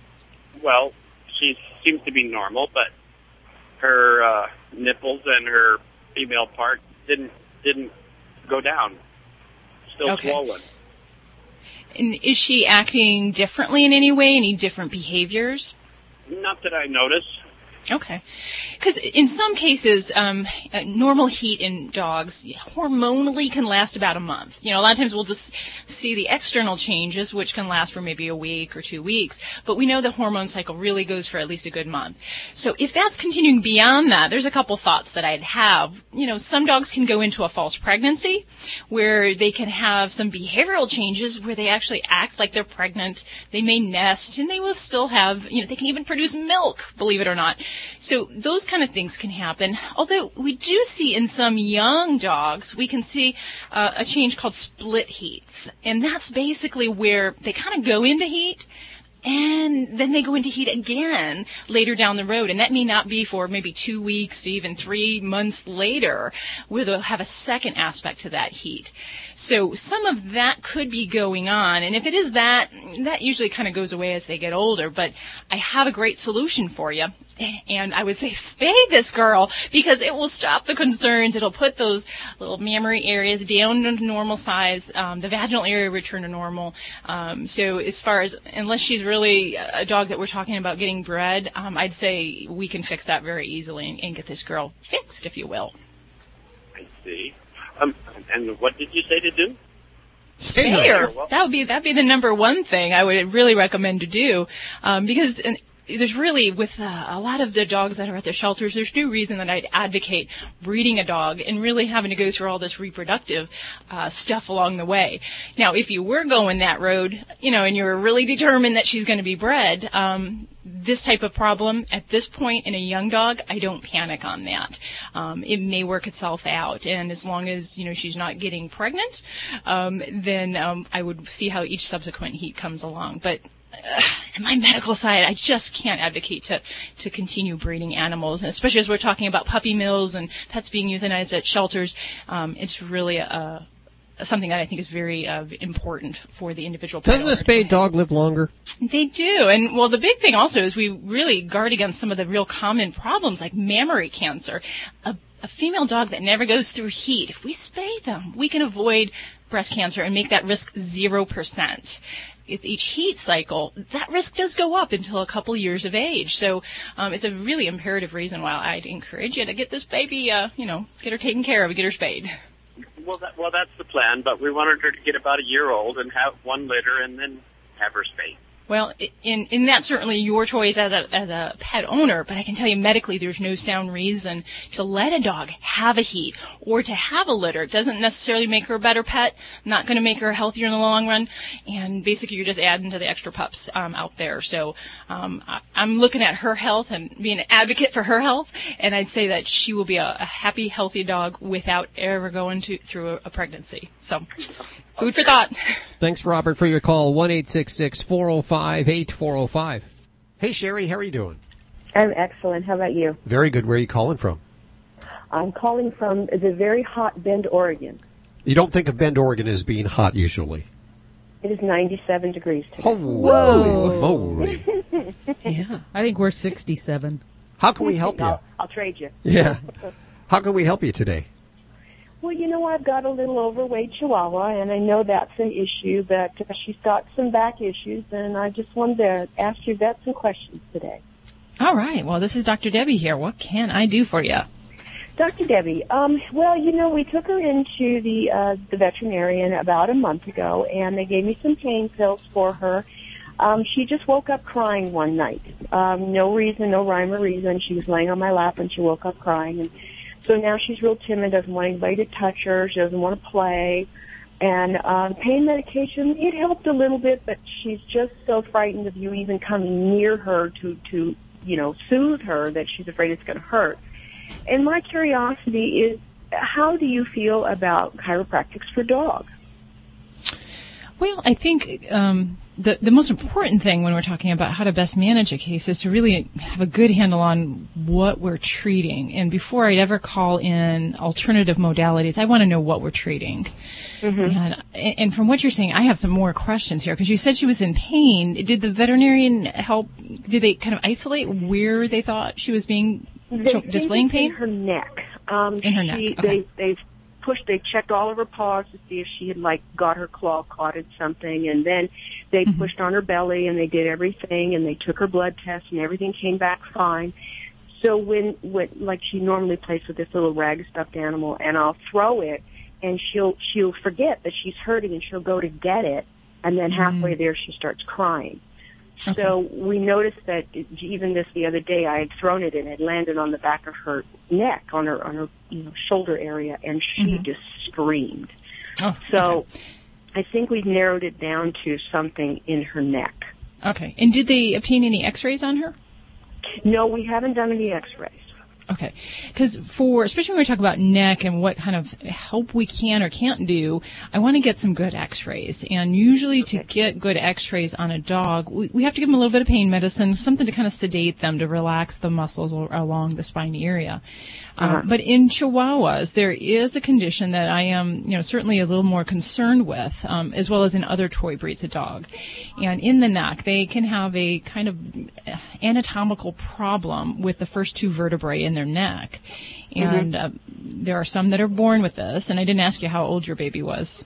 Well, she seems to be normal, but her uh, nipples and her female part didn't didn't go down. Still Okay. swollen. And is she acting differently in any way? Any different behaviors? Not that I noticed. Okay. Because in some cases, um, normal heat in dogs hormonally can last about a month. You know, a lot of times we'll just see the external changes, which can last for maybe a week or two weeks. But we know the hormone cycle really goes for at least a good month. So if that's continuing beyond that, there's a couple thoughts that I'd have. You know, some dogs can go into a false pregnancy where they can have some behavioral changes where they actually act like they're pregnant. They may nest and they will still have, you know, they can even produce milk, believe it or not. So those kind of things can happen. Although we do see in some young dogs, we can see uh, a change called split heats. And that's basically where they kind of go into heat and then they go into heat again later down the road. And that may not be for maybe two weeks to even three months later, where they'll have a second aspect to that heat. So some of that could be going on. And if it is that, that usually kind of goes away as they get older. But I have a great solution for you. And I would say spay this girl because it will stop the concerns. It'll put those little mammary areas down to normal size. Um, the vaginal area return to normal. Um, so as far as, unless she's really a dog that we're talking about getting bred, um, I'd say we can fix that very easily and, and get this girl fixed, if you will. I see. Um, and what did you say to do? Spare. That would be that'd be the number one thing I would really recommend to do, um, because and there's really with uh, a lot of the dogs that are at the shelters, there's no reason that I'd advocate breeding a dog and really having to go through all this reproductive uh, stuff along the way. Now, if you were going that road, you know, and you were really determined that she's going to be bred, um, this type of problem at this point in a young dog, I don't panic on that. Um, it may work itself out, and as long as you know she's not getting pregnant, um, then um, I would see how each subsequent heat comes along. But on my medical side, I just can't advocate to to continue breeding animals, and especially as we're talking about puppy mills and pets being euthanized at shelters. Um, it's really a, something that I think is very uh, important for the individual. pet Doesn't a spayed dog live longer? They do. And well, the big thing also is we really guard against some of the real common problems like mammary cancer. A, a female dog that never goes through heat, if we spay them, we can avoid breast cancer and make that risk 0%. With each heat cycle, that risk does go up until a couple years of age. So um, it's a really imperative reason why I'd encourage you to get this baby, uh, you know, get her taken care of, get her spayed. Well, that, well, that's the plan. But we wanted her to get about a year old and have one litter, and then have her spayed. Well, in in that's certainly your choice as a as a pet owner, but I can tell you medically, there's no sound reason to let a dog have a heat or to have a litter. It doesn't necessarily make her a better pet, not going to make her healthier in the long run, and basically you're just adding to the extra pups um, out there. So um, I, I'm looking at her health and being an advocate for her health, and I'd say that she will be a, a happy, healthy dog without ever going to through a, a pregnancy. So, food for thought. Thanks, Robert, for your call. One eight six six four zero five eight four zero five. Hey, Sherry, how are you doing? I'm excellent. How about you? Very good. Where are you calling from? I'm calling from the very hot Bend, Oregon. You don't think of Bend, Oregon as being hot usually. It is 97 degrees today. Holy moly. yeah. I think we're 67. How can we help you? I'll, I'll trade you. Yeah. How can we help you today? Well, you know, I've got a little overweight chihuahua, and I know that's an issue, but uh, she's got some back issues, and I just wanted to ask your vet some questions today. All right. Well, this is Dr. Debbie here. What can I do for you? Dr. Debbie, um, well, you know, we took her into the uh, the veterinarian about a month ago, and they gave me some pain pills for her. Um, she just woke up crying one night. Um, no reason, no rhyme or reason. She was laying on my lap and she woke up crying, and so now she's real timid, doesn't want anybody to touch her. She doesn't want to play. And um, pain medication, it helped a little bit, but she's just so frightened of you even coming near her to to you know soothe her that she's afraid it's going to hurt. And my curiosity is, how do you feel about chiropractics for dogs? Well, I think um, the the most important thing when we're talking about how to best manage a case is to really have a good handle on what we're treating. And before I'd ever call in alternative modalities, I want to know what we're treating. And, and from what you're saying, I have some more questions here because you said she was in pain. Did the veterinarian help? Did they kind of isolate where they thought she was being displaying pain? in her neck. Um, In her she, neck, okay. They they pushed. They checked all of her paws to see if she had like got her claw caught in something, and then they Mm-hmm. pushed on her belly and they did everything, and they took her blood test, and everything came back fine. So when when like she normally plays with this little rag stuffed animal, and I'll throw it, and she'll she'll forget that she's hurting, and she'll go to get it, and then halfway Mm. there she starts crying. So we noticed that even this the other day, I had thrown it and it landed on the back of her neck, on her on her you know, shoulder area, and she Mhm. just screamed. Oh, so I think we've narrowed it down to something in her neck. Okay. And did they obtain any X-rays on her? No, we haven't done any X-rays. Okay. Because for, especially when we talk about neck and what kind of help we can or can't do, I want to get some good x-rays. And usually to get good x-rays on a dog, we, we have to give them a little bit of pain medicine, something to kind of sedate them to relax the muscles along the spine area. Uh-huh. Um, but in Chihuahuas, there is a condition that I am, you know, certainly a little more concerned with, um, as well as in other toy breeds of dog. And in the neck, they can have a kind of anatomical problem with the first two vertebrae in their neck. And Mhm. uh, there are some that are born with this. And I didn't ask you how old your baby was.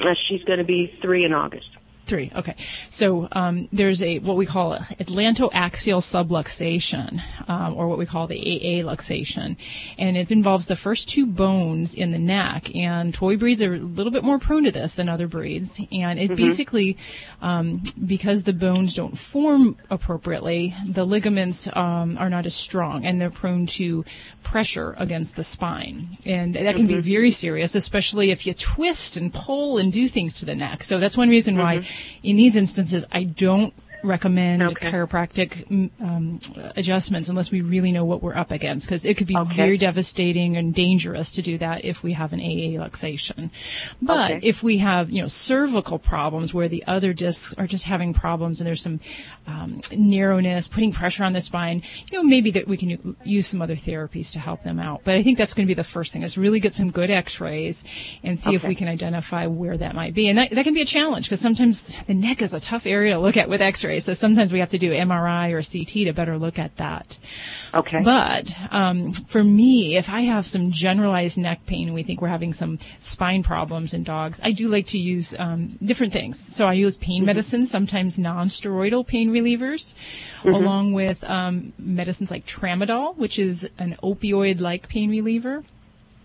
Uh, she's going to be three in August. Three. Okay. So um, there's a what we call atlantoaxial subluxation, um, or what we call the AA luxation, and it involves the first two bones in the neck. And toy breeds are a little bit more prone to this than other breeds. And it Mhm. basically, um, because the bones don't form appropriately, the ligaments um, are not as strong, and they're prone to pressure against the spine, and that can be Mhm. very serious, especially if you twist and pull and do things to the neck. So that's one reason why, in these instances, I don't recommend chiropractic mm, um, adjustments unless we really know what we're up against because it could be Okay. very devastating and dangerous to do that if we have an AA luxation. But Okay. if we have, you know, cervical problems where the other discs are just having problems and there's some um, narrowness, putting pressure on the spine, you know, maybe that we can use some other therapies to help them out. But I think that's going to be the first thing is really get some good x-rays and see if we can identify where that might be. And that, that can be a challenge because sometimes the neck is a tough area to look at with x-rays. So sometimes we have to do MRI or CT to better look at that. Okay. But um, for me, if I have some generalized neck pain and we think we're having some spine problems in dogs, I do like to use um, different things. So I use pain Mm-hmm. medicine, sometimes non-steroidal pain relievers, Mhm. along with um, medicines like tramadol, which is an opioid-like pain reliever.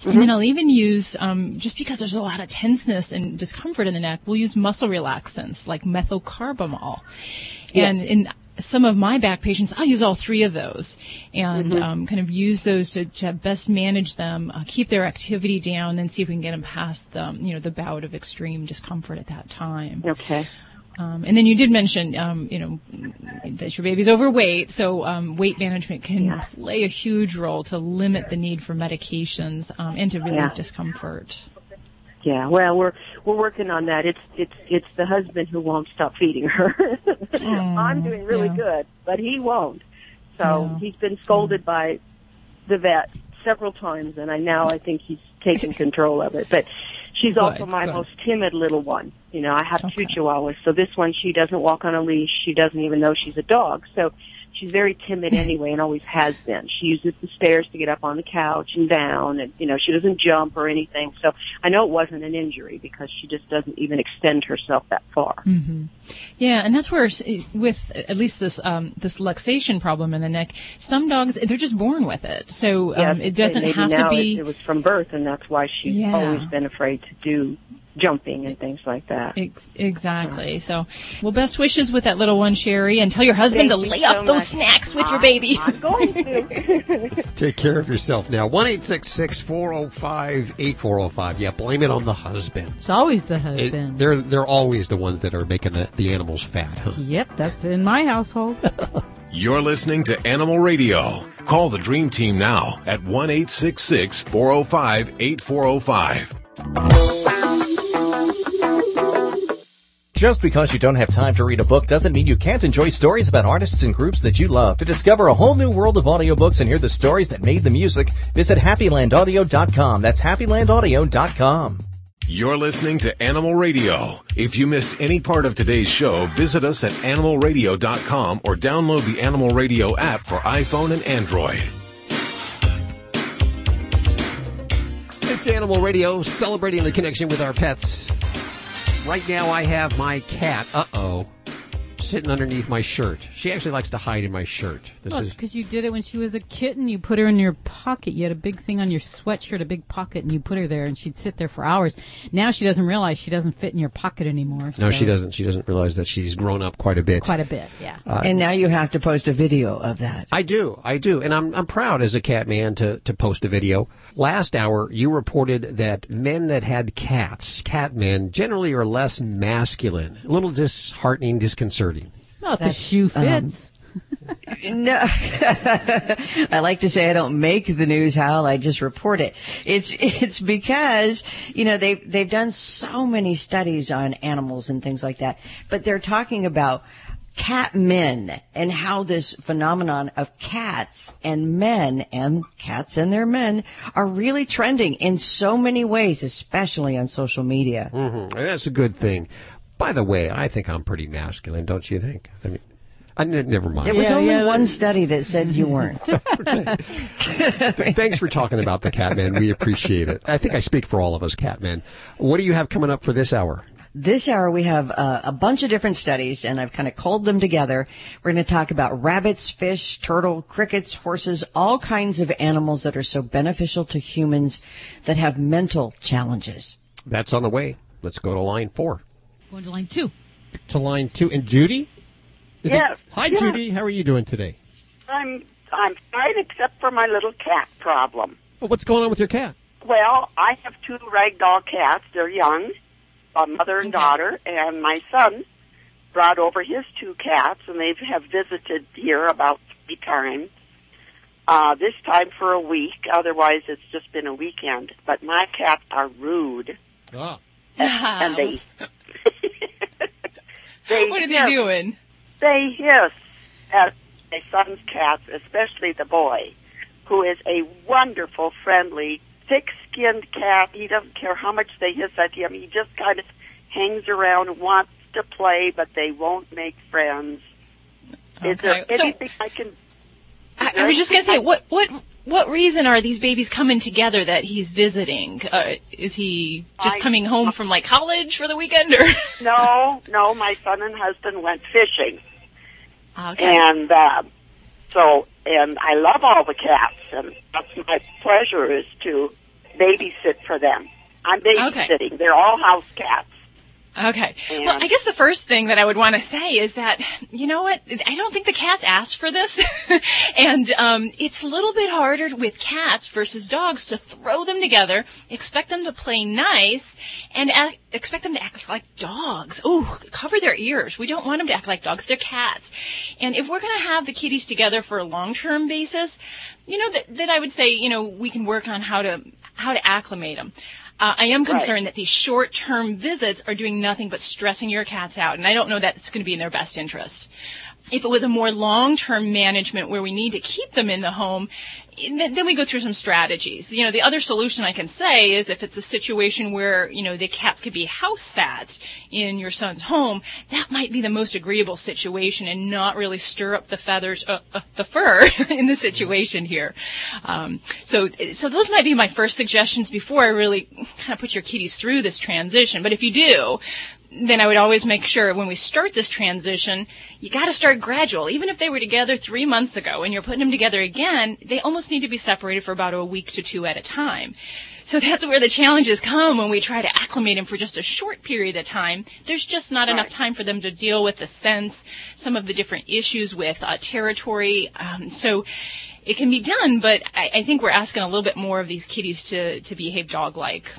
And Mm-hmm. then I'll even use, um, just because there's a lot of tenseness and discomfort in the neck, we'll use muscle relaxants like methocarbamol. Yeah. And in some of my back patients, I'll use all three of those and Mhm. um, kind of use those to, to best manage them, uh, keep their activity down, and then see if we can get them past the, you know, the bout of extreme discomfort at that time. Okay. Um, and then you did mention, um, you know, that your baby's overweight, so um, weight management can play a huge role to limit the need for medications um, and to relieve Yeah. discomfort. Yeah, well, we're we're working on that. It's it's it's the husband who won't stop feeding her. I'm doing really yeah. good, but he won't. So Yeah. he's been scolded by the vet several times, and I now I think he's taking control of it. But she's Good, also my good. most timid little one. You know, I have two chihuahuas, so this one she doesn't walk on a leash. She doesn't even know she's a dog. So she's very timid anyway, and always has been. She uses the stairs to get up on the couch and down, and you know she doesn't jump or anything. So I know it wasn't an injury because she just doesn't even extend herself that far. hmm Yeah, and that's where with at least this um, this luxation problem in the neck, some dogs they're just born with it, so Yeah, um, it doesn't have to be. It, it was from birth, and that's why she's Yeah. always been afraid to do jumping and things like that. Ex- exactly. So, well, best wishes with that little one, Sherry, and tell your husband Thank to you lay so off those much. snacks with your baby. I'm going to. Take care of yourself now. 1 405 8405. Yeah, blame it on the husband. It's always the It- husband. they're, they're always the ones that are making the, the animals fat, huh? Yep, that's in my household. You're listening to Animal Radio. Call the Dream Team now at 1 405 8405. Just because you don't have time to read a book doesn't mean you can't enjoy stories about artists and groups that you love. To discover a whole new world of audiobooks and hear the stories that made the music, visit happylandaudio.com. That's happylandaudio.com. You're listening to Animal Radio. If you missed any part of today's show, visit us at animalradio.com or download the Animal Radio app for iPhone and Android. It's Animal Radio celebrating the connection with our pets. Right now, I have my cat, uh oh, sitting underneath my shirt. She actually likes to hide in my shirt. This Well, is because you did it when she was a kitten. You put her in your pocket. You had a big thing on your sweatshirt, a big pocket, and you put her there, and she'd sit there for hours. Now she doesn't realize she doesn't fit in your pocket anymore. No, so- she doesn't. She doesn't realize that she's grown up quite a bit. Quite a bit, yeah. Uh, and now you have to post a video of that. I do, I do, and I'm I'm proud as a cat man to to post a video. Last hour, you reported that men that had cats, cat men, generally are less masculine, a little disheartening, disconcerting. Well, if the That's, shoe um, fits. No, I like to say I don't make the news, Hal. I just report it. It's it's because you know they've they've done so many studies on animals and things like that, but they're talking about cat men and how this phenomenon of cats and men and cats and their men are really trending in so many ways, especially on social media. Mm-hmm. That's a good thing. By the way, I think I'm pretty masculine, don't you think? I mean, I, n- never mind. There was only one study that said you weren't. Thanks for talking about the Catman. We appreciate it. I think I speak for all of us, Catmen. What do you have coming up for this hour? This hour we have uh, a bunch of different studies and I've kind of culled them together. We're going to talk about rabbits, fish, turtle, crickets, horses, all kinds of animals that are so beneficial to humans that have mental challenges. That's on the way. Let's go to line four. Going to line two. To line two. And Judy? Is it- Yes, Hi, yes. Judy. How are you doing today? I'm I'm fine except for my little cat problem. Well, what's going on with your cat? Well, I have two ragdoll cats. They're young, a mother and daughter, and my son brought over his two cats, and they have visited here about three times. Uh, this time for a week. Otherwise, it's just been a weekend. But my cats are rude, Ah. and they they What are they doing? They hiss at my son's cats, especially the boy, who is a wonderful, friendly, thick-skinned cat. He doesn't care how much they hiss at him. He just kind of hangs around wants to play, but they won't make friends. Is there Okay, so- anything I can? I, I was just gonna say, what what what reason are these babies coming together that he's visiting? Uh, is he just I- coming home from like college for the weekend, or? No, no. My son and husband went fishing, Okay. and uh, so and I love all the cats, and that's my pleasure is to babysit for them. I'm babysitting. They're all house cats. Okay. Well, I guess the first thing that I would want to say is that, you know what? I don't think the cats asked for this. and um, it's a little bit harder with cats versus dogs to throw them together, expect them to play nice, and act, expect them to act like dogs. Ooh, cover their ears. We don't want them to act like dogs. They're cats. And if we're going to have the kitties together for a long-term basis, you know, that, that I would say, you know, we can work on how to how to acclimate them. Uh, I am Right. concerned that these short-term visits are doing nothing but stressing your cats out, and I don't know that it's going to be in their best interest. If it was a more long-term management where we need to keep them in the home, then we go through some strategies. You know, the other solution I can say is if it's a situation where, you know, the cats could be house sat in your son's home, that might be the most agreeable situation and not really stir up the feathers, uh, uh, the fur in the situation here. Um, so, so those might be my first suggestions before I really kind of put your kitties through this transition. But if you do, then I would always make sure when we start this transition, you got to start gradual. Even if they were together three months ago and you're putting them together again, they almost need to be separated for about a week to two at a time. So that's where the challenges come when we try to acclimate them for just a short period of time. There's just not enough time for them to deal with the sense, some of the different issues with uh, territory. Um, so it can be done, but I, I think we're asking a little bit more of these kitties to, to behave dog-like.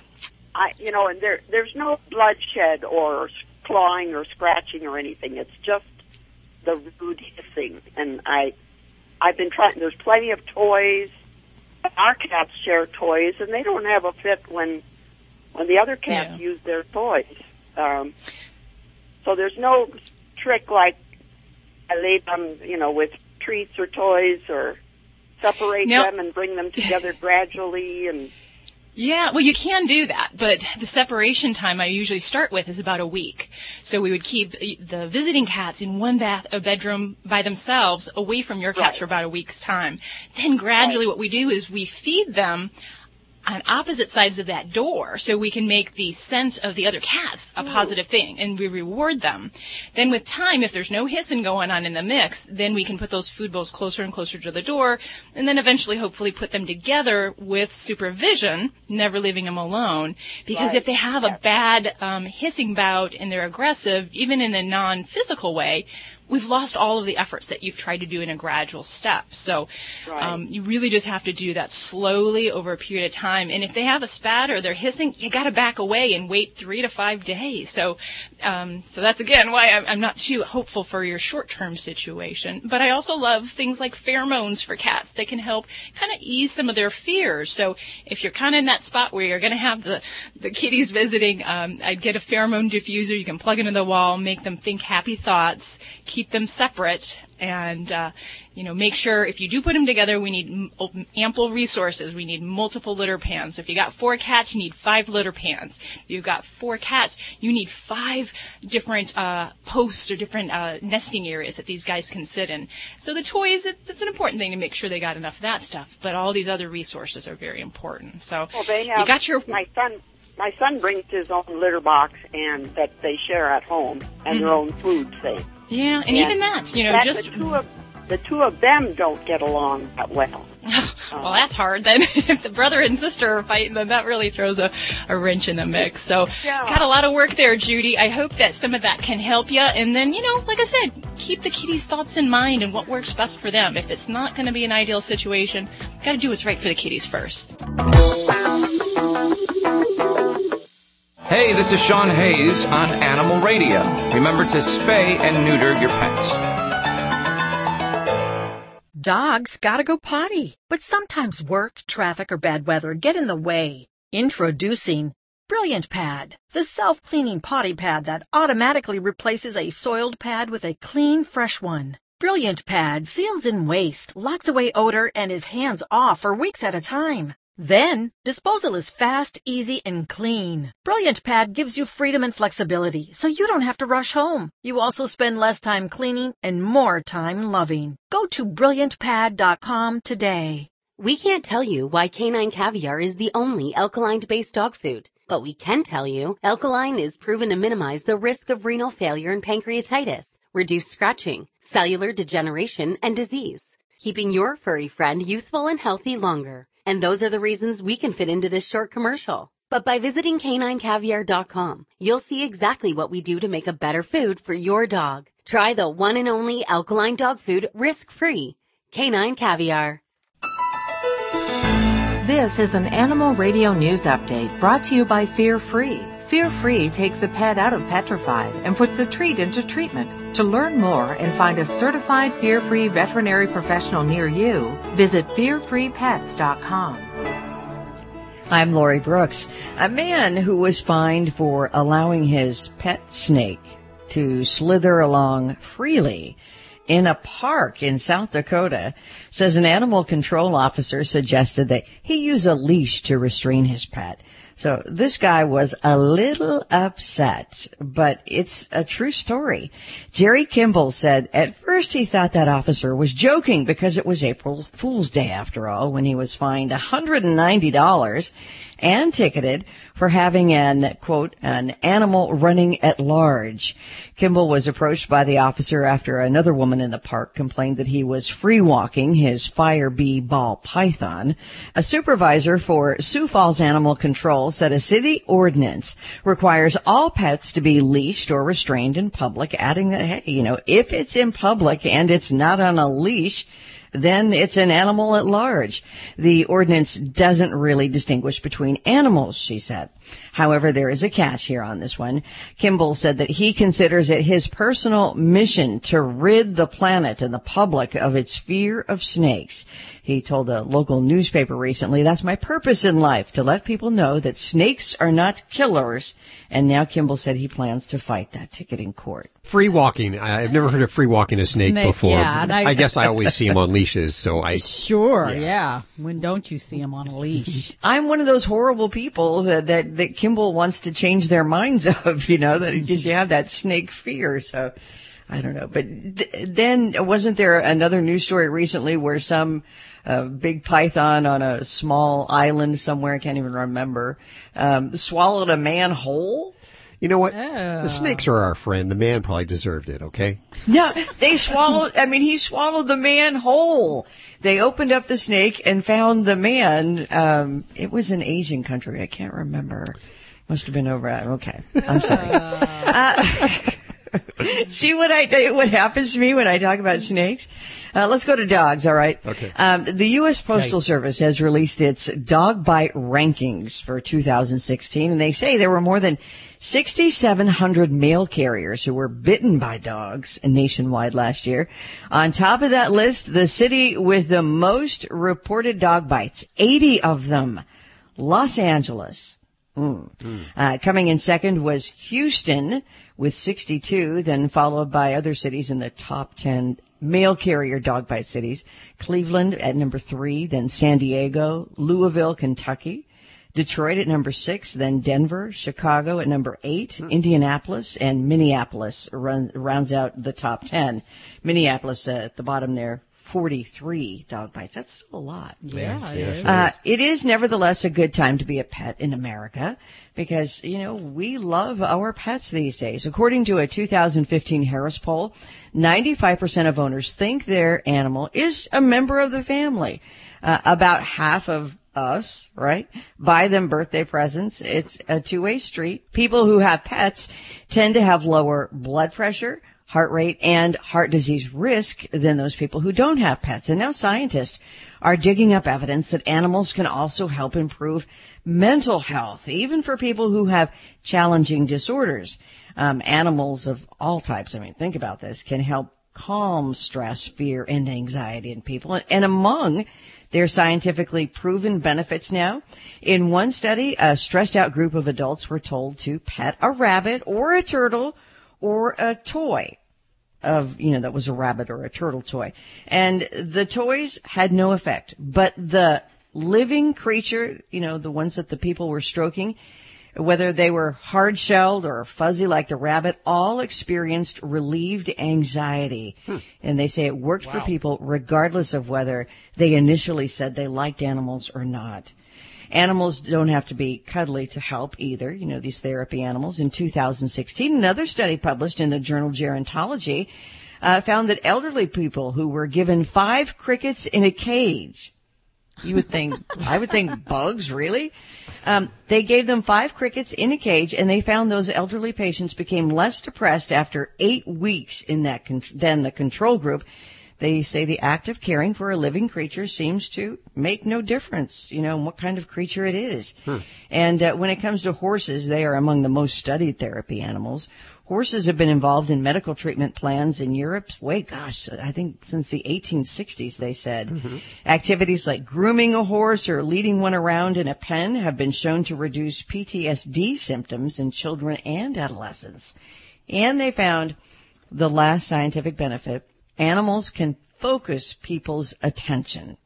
I, you know, and there, there's no bloodshed or clawing or scratching or anything. It's just the rude hissing. And I, I've been trying. There's plenty of toys. Our cats share toys, and they don't have a fit when, when the other cats Yeah. use their toys. Um, so there's no trick like I lay them, you know, with treats or toys or separate No. them and bring them together gradually and Yeah, well, you can do that, but the separation time I usually start with is about a week. So we would keep the visiting cats in one bath, a bedroom by themselves, away from your cats for about a week's time. Then gradually, what we do is we feed them on opposite sides of that door so we can make the scent of the other cats a positive thing and we reward them. Then with time, if there's no hissing going on in the mix, then we can put those food bowls closer and closer to the door and then eventually hopefully put them together with supervision, never leaving them alone. Because Right. if they have a bad um, hissing bout and they're aggressive, even in a non-physical way, we've lost all of the efforts that you've tried to do in a gradual step. So um, you really just have to do that slowly over a period of time. And if they have a spat or they're hissing, you got to back away and wait three to five days. So, um, so that's again why I'm, I'm not too hopeful for your short-term situation. But I also love things like pheromones for cats. They can help kind of ease some of their fears. So if you're kind of in that spot where you're going to have the the kitties visiting, um, I'd get a pheromone diffuser. You can plug it into the wall, make them think happy thoughts, keep them separate, and uh, you know make sure if you do put them together, we need m- ample resources. We need multiple litter pans. So if you got four cats, you need five litter pans. If you've got four cats, you need five different uh, posts or different uh, nesting areas that these guys can sit in. So the toys, it's, it's an important thing to make sure they got enough of that stuff. But all these other resources are very important. So Well, they have. you got your my son. My son brings his own litter box and that they share at home and their Mhm. own food thing. Yeah, and, even that, you know, just the two of the two of them don't get along that well. Well, that's hard then. if the brother and sister are fighting, then that really throws a, a wrench in the mix. So, Yeah. got a lot of work there, Judy. I hope that some of that can help you. And then, you know, like I said, keep the kitties' thoughts in mind and what works best for them. If it's not going to be an ideal situation, got to do what's right for the kitties first. Hey, this is Sean Hayes on Animal Radio. Remember to spay and neuter your pets. Dogs gotta go potty, but sometimes work, traffic, or bad weather get in the way. Introducing Brilliant Pad, the self-cleaning potty pad that automatically replaces a soiled pad with a clean, fresh one. Brilliant Pad seals in waste, locks away odor, and is hands off for weeks at a time. Then, disposal is fast, easy, and clean. Brilliant Pad gives you freedom and flexibility, so you don't have to rush home. You also spend less time cleaning and more time loving. Go to brilliantpad.com today. We can't tell you why canine caviar is the only alkaline-based dog food, but we can tell you alkaline is proven to minimize the risk of renal failure and pancreatitis, reduce scratching, cellular degeneration, and disease, keeping your furry friend youthful and healthy longer. And those are the reasons we can fit into this short commercial. But by visiting caninecaviar.com, you'll see exactly what we do to make a better food for your dog. Try the one and only alkaline dog food risk-free. Canine Caviar. This is an Animal Radio News Update brought to you by Fear Free. Fear Free takes the pet out of petrified and puts the treat into treatment. To learn more and find a certified Fear Free veterinary professional near you, visit fearfreepets.com. I'm Lori Brooks. A man who was fined for allowing his pet snake to slither along freely in a park in South Dakota says an animal control officer suggested that he use a leash to restrain his pet. So this guy was a little upset, but it's a true story. Jerry Kimball said at first he thought that officer was joking because it was April Fool's Day after all when he was fined $190 and ticketed for having an, quote, an animal running at large. Kimball was approached by the officer after another woman in the park complained that he was free walking his fire bee ball python. A supervisor for Sioux Falls Animal Control said a city ordinance requires all pets to be leashed or restrained in public, adding that, hey, you know, if it's in public and it's not on a leash, then it's an animal at large. The ordinance doesn't really distinguish between animals, she said. However, there is a catch here on this one. Kimball said that he considers it his personal mission to rid the planet and the public of its fear of snakes. He told a local newspaper recently, that's my purpose in life, to let people know that snakes are not killers. And now Kimball said he plans to fight that ticket in court. Free walking. I- I've never heard of free walking a snake, Snake, before. yeah, and I- I guess I always see them on leashes, so I. Sure, yeah. When don't you see them on a leash? I'm one of those horrible people that, that, that Kimball wants to change their minds of, you know, that because you have that snake fear. So I don't know. But th- then wasn't there another news story recently where some uh, big python on a small island somewhere, I can't even remember, um, swallowed a man whole? You know what? The snakes are our friend. The man probably deserved it, okay? No, they swallowed, I mean, he swallowed the man whole. They opened up the snake and found the man. Um, it was an Asian country. I can't remember. Must have been over. Okay. I'm sorry. Uh, see what I, what happens to me when I talk about snakes? Uh, let's go to dogs, all right? Okay. Um, the U.S. Postal Service has released its dog bite rankings for 2016, and they say there were more than 6,700 mail carriers who were bitten by dogs nationwide last year. On top of that list, the city with the most reported dog bites, 80 of them, Los Angeles. Mm. Uh, coming in second was Houston with 62, then followed by other cities in the top 10 mail carrier dog bite cities. Cleveland at number three, then San Diego, Louisville, Kentucky. Detroit at number six, then Denver, Chicago at number eight, Indianapolis, and Minneapolis run, rounds out the top 10. Minneapolis uh, at the bottom there, 43 dog bites. That's still a lot. Yeah, Yes, it yes, is. it Uh, it is nevertheless a good time to be a pet in America because, you know, we love our pets these days. According to a 2015 Harris poll, 95% of owners think their animal is a member of the family. Uh, about half of us, right? Buy them birthday presents. It's a two-way street. People who have pets tend to have lower blood pressure, heart rate and heart disease risk than those people who don't have pets. And now scientists are digging up evidence that animals can also help improve mental health, even for people who have challenging disorders. Um, animals of all types, I mean, think about this, can help calm stress, fear, and anxiety in people. And, and among their scientifically proven benefits now, in one study, a stressed out group of adults were told to pet a rabbit or a turtle or a toy of, you know, that was a rabbit or a turtle toy. And the toys had no effect, but the living creature, you know, the ones that the people were stroking, whether they were hard shelled or fuzzy like the rabbit, all experienced relieved anxiety. And they say it worked for people regardless of whether they initially said they liked animals or not. Animals don't have to be cuddly to help either, you know, these therapy animals. In 2016, another study published in the journal Gerontology uh, found that elderly people who were given five crickets in a cage you would think, I would think bugs, really? Um, they gave them five crickets in a cage and they found those elderly patients became less depressed after eight weeks in that, con- than the control group. They say the act of caring for a living creature seems to make no difference, you know, what kind of creature it is. And uh, when it comes to horses, they are among the most studied therapy animals. Horses have been involved in medical treatment plans in Europe. Wait, gosh, I think since the 1860s, they said. Mm-hmm. Activities like grooming a horse or leading one around in a pen have been shown to reduce PTSD symptoms in children and adolescents. And they found the last scientific benefit, animals can focus people's attention.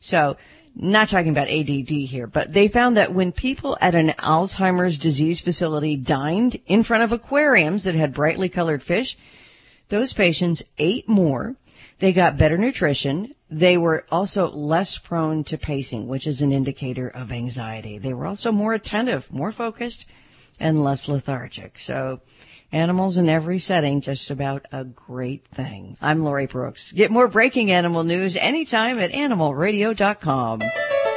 So, not talking about ADD here, but they found that when people at an Alzheimer's disease facility dined in front of aquariums that had brightly colored fish, those patients ate more. They got better nutrition. They were also less prone to pacing, which is an indicator of anxiety. They were also more attentive, more focused, and less lethargic. So, animals in every setting, just about a great thing. I'm Lori Brooks. Get more breaking animal news anytime at animalradio.com.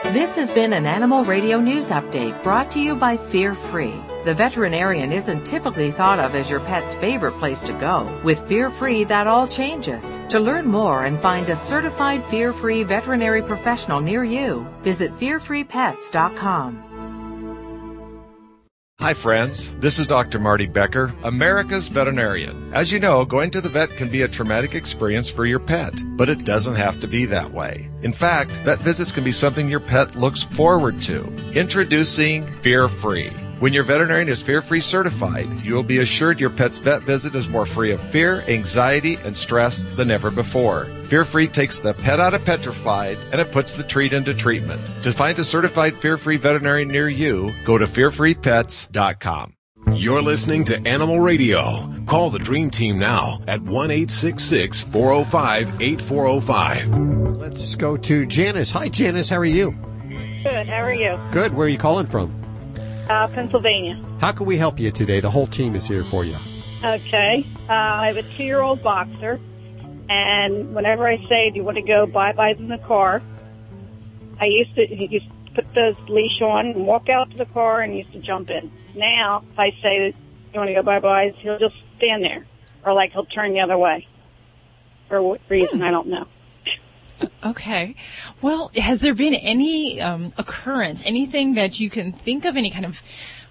This has been an Animal Radio News Update brought to you by Fear Free. The veterinarian isn't typically thought of as your pet's favorite place to go. With Fear Free, that all changes. To learn more and find a certified Fear Free veterinary professional near you, visit fearfreepets.com. Hi, friends. This is Dr. Marty Becker, America's veterinarian. As you know, going to the vet can be a traumatic experience for your pet, but it doesn't have to be that way. In fact, vet visits can be something your pet looks forward to. Introducing Fear Free. When your veterinarian is fear free certified, you will be assured your pet's vet visit is more free of fear, anxiety, and stress than ever before. Fear Free takes the pet out of petrified and it puts the treat into treatment. To find a certified fear free veterinarian near you, go to fearfreepets.com. You're listening to Animal Radio. Call the Dream Team now at 1 405 8405. Let's go to Janice. Hi, Janice. How are you? Good. How are you? Good. Where are you calling from? Uh, Pennsylvania. How can we help you today? The whole team is here for you. Okay. Uh, I have a two-year-old boxer, and whenever I say, "Do you want to go bye-bye in the car?" I used to he used to put the leash on and walk out to the car and used to jump in. Now, if I say, do "You want to go bye-bye," he'll just stand there, or like he'll turn the other way. For what reason, I don't know. Okay. Well, has there been any um, occurrence, anything that you can think of, any kind of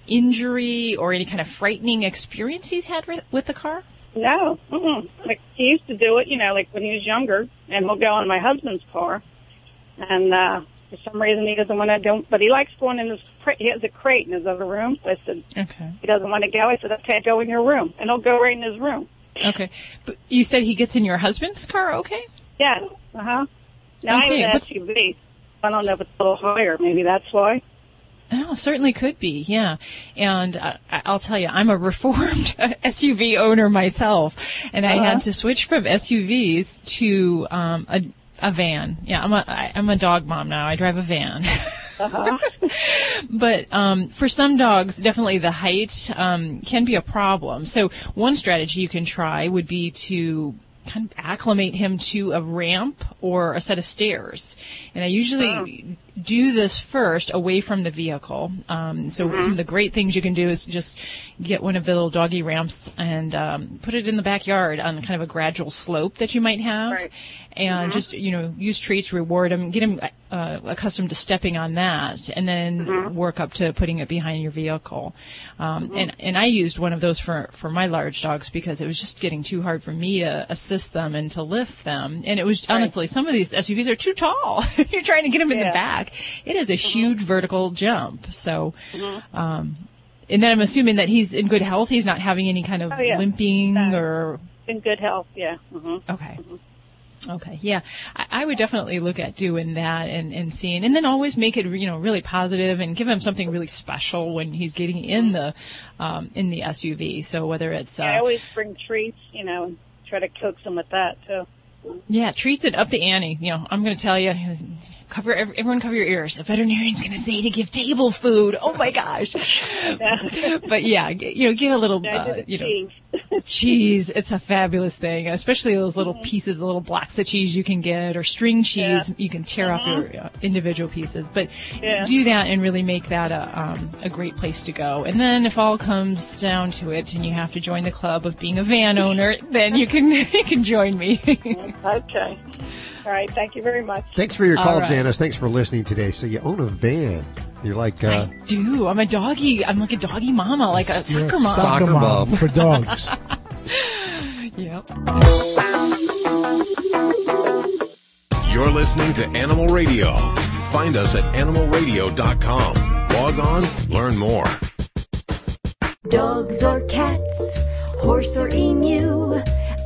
injury or any kind of frightening experience he's had with, with the car? No, mm-mm. like he used to do it, you know, like when he was younger, and he'll go in my husband's car, and uh for some reason he doesn't want to go, but he likes going in his. He has a crate in his other room. So I said, Okay. he doesn't want to go. I said, okay, go in your room, and he'll go right in his room. Okay. But you said he gets in your husband's car, okay? Yeah, uh huh. Now Okay, I have an SUV. I don't know if it's a little higher. Maybe that's why. Oh, certainly could be, yeah. And uh, I- I'll tell you, I'm a reformed SUV owner myself, and I Uh-huh. had to switch from SUVs to um, a, a van. Yeah, I'm a I'm a dog mom now. I drive a van. Uh-huh. but um, for some dogs, definitely the height um, can be a problem. So one strategy you can try would be to kind of acclimate him to a ramp or a set of stairs. And I usually oh. Do this first away from the vehicle. Um, so some of the great things you can do is just get one of the little doggy ramps and um, put it in the backyard on kind of a gradual slope that you might have, and just you know use treats, reward them, get them uh, accustomed to stepping on that, and then work up to putting it behind your vehicle. Um, And and I used one of those for for my large dogs because it was just getting too hard for me to assist them and to lift them, and it was honestly some of these SUVs are too tall. You're trying to get them in the Yeah. It is a huge vertical jump. So. Um, and then I'm assuming that he's in good health. He's not having any kind of Oh, yeah. limping or In good health, yeah. hmm Okay. Okay. Yeah. I, I would definitely look at doing that and, and seeing, and then always make it, you know, really positive and give him something really special when he's getting in the, um, in the SUV. So whether it's, uh, I always bring treats, you know, and try to coax him with that too. yeah, treats it up the ante. You know, I'm going to tell you, cover, everyone cover your ears. A veterinarian's going to say to give table food. Oh my gosh. but yeah, you know, give a little, uh, you know, cheese. It's a fabulous thing, especially those little pieces, the little blocks of cheese you can get, or string cheese. You can tear off your uh, individual pieces, but Yeah. do that and really make that a um, a great place to go. And then, if all comes down to it, and you have to join the club of being a van owner, then you can you can join me. Okay. All right. Thank you very much. Thanks for your call, right. Janice. Thanks for listening today. So you own a van. You're like uh, Do I'm a doggy. I'm like a doggy mama, like a You're soccer mom. Soccer mom. for dogs. Yep. You're listening to Animal Radio. Find us at animalradio.com. Log on, learn more. Dogs or cats, horse or emu,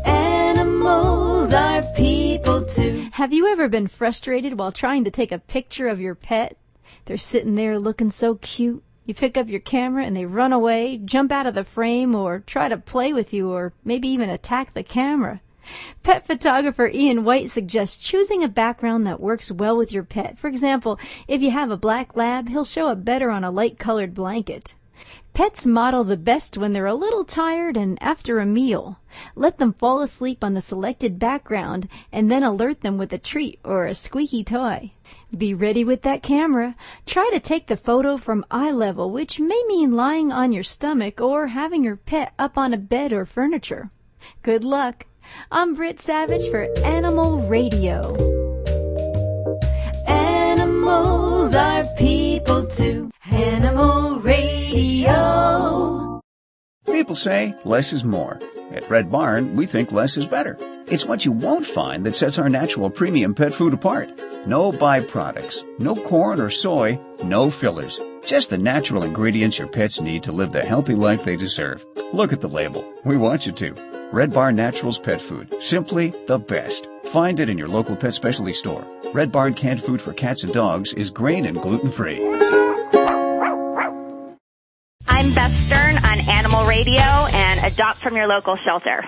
animals are people too. Have you ever been frustrated while trying to take a picture of your pet? They're sitting there looking so cute. You pick up your camera and they run away, jump out of the frame, or try to play with you, or maybe even attack the camera. Pet photographer Ian White suggests choosing a background that works well with your pet. For example, if you have a black lab, he'll show up better on a light colored blanket. Pets model the best when they're a little tired and after a meal. Let them fall asleep on the selected background and then alert them with a treat or a squeaky toy. Be ready with that camera. Try to take the photo from eye level, which may mean lying on your stomach or having your pet up on a bed or furniture. Good luck. I'm Britt Savage for Animal Radio. People. Animal Radio. People say less is more. At Red Barn, we think less is better. It's what you won't find that sets our natural premium pet food apart. No byproducts, no corn or soy, no fillers. Just the natural ingredients your pets need to live the healthy life they deserve. Look at the label. We want you to. Red Barn Naturals Pet Food. Simply the best. Find it in your local pet specialty store. Red Barn canned food for cats and dogs is grain and gluten free. I'm Beth Stern on Animal Radio and Adopt from your local shelter.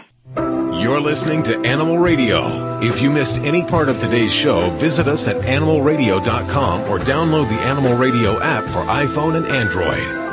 You're listening to Animal Radio. If you missed any part of today's show, visit us at animalradio.com or download the Animal Radio app for iPhone and Android.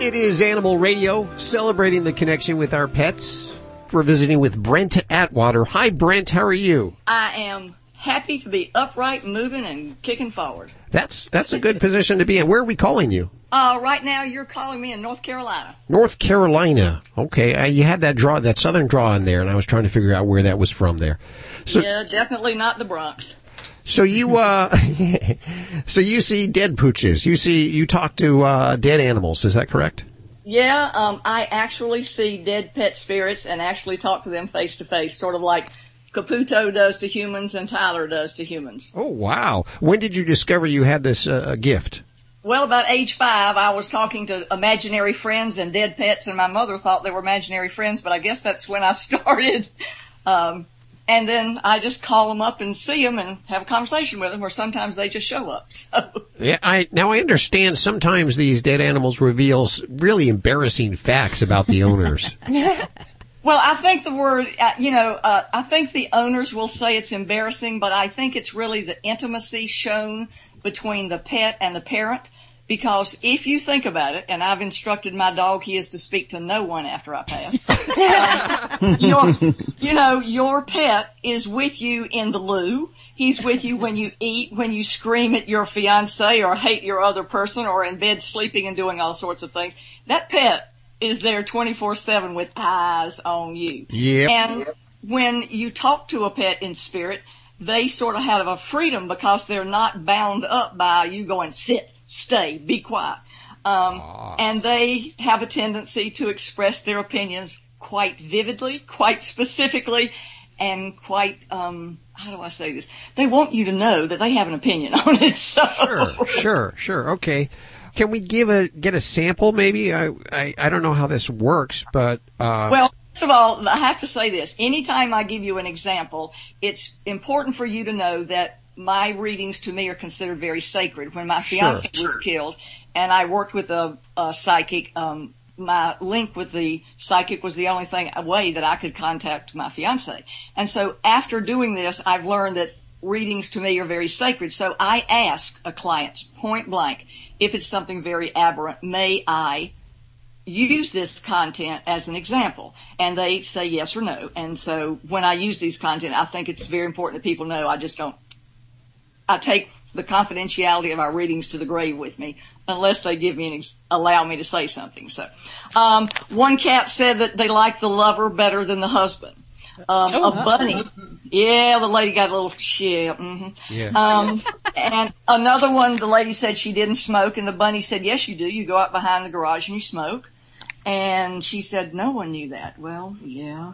It is Animal Radio, celebrating the connection with our pets. We're visiting with Brent Atwater. Hi, Brent. How are you? I am happy to be upright, moving, and kicking forward. That's that's a good position to be in. Where are we calling you? Uh, right now, you're calling me in North Carolina. North Carolina. Okay, uh, you had that draw, that southern draw in there, and I was trying to figure out where that was from there. So, yeah, definitely not the Bronx. so you, uh, so you see dead pooches. You see, you talk to uh, dead animals. Is that correct? Yeah, um, I actually see dead pet spirits and actually talk to them face to face, sort of like Caputo does to humans and Tyler does to humans. Oh wow! When did you discover you had this uh, gift? Well, about age five, I was talking to imaginary friends and dead pets, and my mother thought they were imaginary friends, but I guess that's when I started. Um, and then I just call them up and see them and have a conversation with them, or sometimes they just show up. So, Yeah, I now I understand. Sometimes these dead animals reveal really embarrassing facts about the owners. well, I think the word, uh, you know, uh, I think the owners will say it's embarrassing, but I think it's really the intimacy shown between the pet and the parent Because if you think about it, and I've instructed my dog he is to speak to no one after I pass, um, your, you know, your pet is with you in the loo. He's with you when you eat, when you scream at your fiance or hate your other person or in bed sleeping and doing all sorts of things. That pet is there 24-7 with eyes on you. Yep. And when you talk to a pet in spirit, they sort of have a freedom because they're not bound up by you going sit, stay, be quiet. Um, and they have a tendency to express their opinions quite vividly, quite specifically, and quite, um, how do I say this? They want you to know that they have an opinion on it. So. Sure, sure, sure. Okay. Can we give a get a sample? Maybe I I, I don't know how this works, but uh, Well, first of all, I have to say this. Anytime I give you an example, it's important for you to know that my readings to me are considered very sacred. When my Sure. fiance was killed and I worked with a, a psychic, um, my link with the psychic was the only thing, a way that I could contact my fiance. And so after doing this, I've learned that readings to me are very sacred. So I ask a client point blank, if it's something very aberrant, may I use this content as an example? And they say yes or no. And so when I use these content, I think it's very important that people know I just don't, I take the confidentiality of our readings to the grave with me unless they give me an ex- allow me to say something. So, um, one cat said that they like the lover better than the husband. Um, Oh, a bunny. Yeah, the lady got a little shit. hmm Yeah. Um, and another one, the lady said she didn't smoke, and the bunny said, "Yes, you do. You go out behind the garage and you smoke." And she said, "No one knew that." Well, yeah.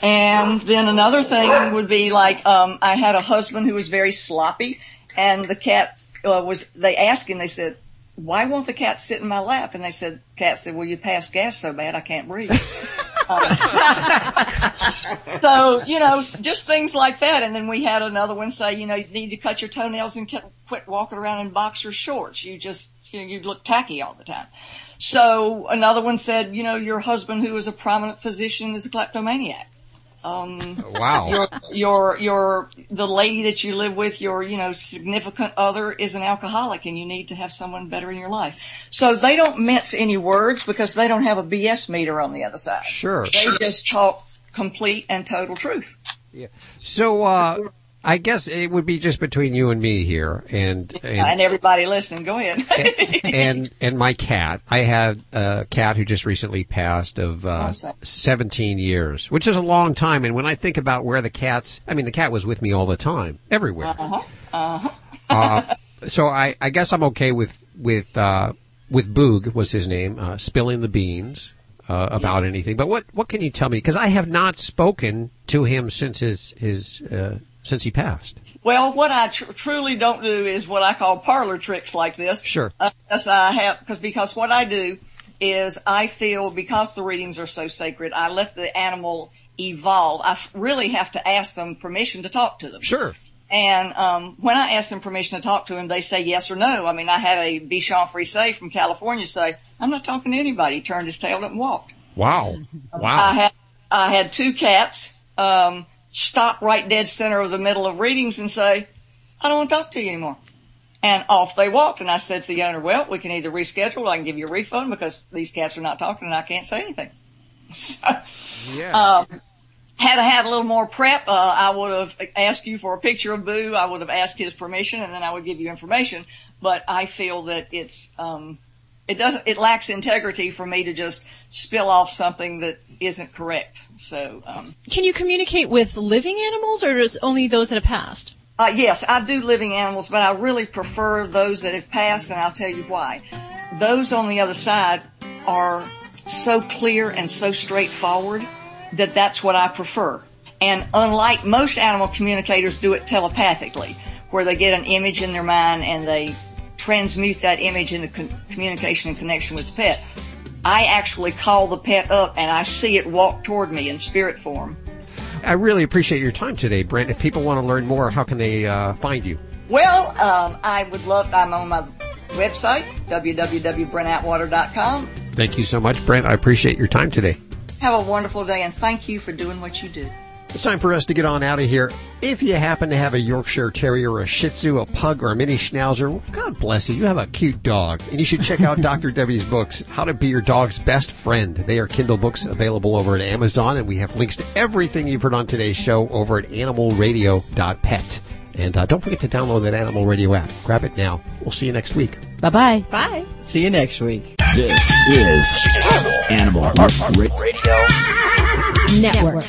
And then another thing would be like, um, I had a husband who was very sloppy, and the cat uh, was. They asked him. They said, "Why won't the cat sit in my lap?" And they said, "Cat said, well, you pass gas so bad I can't breathe." so you know, just things like that. And then we had another one say, you know, you need to cut your toenails and quit- walking around in boxer shorts. You just you, know, you look tacky all the time. So another one said, you know, your husband who is a prominent physician is a kleptomaniac. Um, Wow. Your, your, your, the lady that you live with, your, you know, significant other is an alcoholic and you need to have someone better in your life. So they don't mince any words because they don't have a BS meter on the other side. Sure. They just talk complete and total truth. Yeah. So uh, I guess it would be just between you and me here, and And, and everybody listening, go ahead. and and my cat. I had a cat who just recently passed of uh, Okay. 17 years, which is a long time. And when I think about where the cats, I mean, the cat was with me all the time, everywhere. Uh-huh. Uh-huh. Uh, so I, I guess I'm okay with with uh, with Boog was his name, uh, spilling the beans uh, about anything. But what what can you tell me? Because I have not spoken to him since his his uh, since he passed. Well, what I tr- truly don't do is what I call parlor tricks like this. Sure. Unless I have, because because what I do is I feel because the readings are so sacred, I let the animal evolve. I f- really have to ask them permission to talk to them. Sure. And um, when I ask them permission to talk to him, they say yes or no. I mean, I had a Bichon Frise from California say, "I'm not talking to anybody." He turned his tail up and walked. Wow. Wow! I had I had two cats um, stop right dead center of the middle of readings and say, "I don't want to talk to you anymore," and off they walked. And I said to the owner, "Well, we can either reschedule, or I can give you a refund because these cats are not talking and I can't say anything." So, Yeah. um, had I had a little more prep, uh, I would have asked you for a picture of Boo. I would have asked his permission, and then I would give you information. But I feel that it's um, it doesn't it lacks integrity for me to just spill off something that isn't correct. So um, Can you communicate with living animals or just only those that have passed? uh, yes, I do living animals, but I really prefer those that have passed, and I'll tell you why. Those on the other side are so clear and so straightforward that that's what I prefer. And unlike most animal communicators do it telepathically, where they get an image in their mind and they transmute that image into communication and connection with the pet. I actually call the pet up and I see it walk toward me in spirit form. I really appreciate your time today, Brent. If people want to learn more, how can they uh, find you? Well, um, I would love, I'm on my website, www.brentatwater.com. Thank you so much, Brent. I appreciate your time today. Have a wonderful day and thank you for doing what you do. It's time for us to get on out of here. If you happen to have a Yorkshire Terrier, a Shih Tzu, a Pug, or a Mini Schnauzer, well, God bless you. You have a cute dog. And you should check out Dr. Debbie's books, How to Be Your Dog's Best Friend. They are Kindle books available over at Amazon, and we have links to everything you've heard on today's show over at animalradio.pet. And uh, don't forget to download that Animal Radio app. Grab it now. We'll see you next week. Bye bye. Bye. See you next week. This is Animal Radio Network.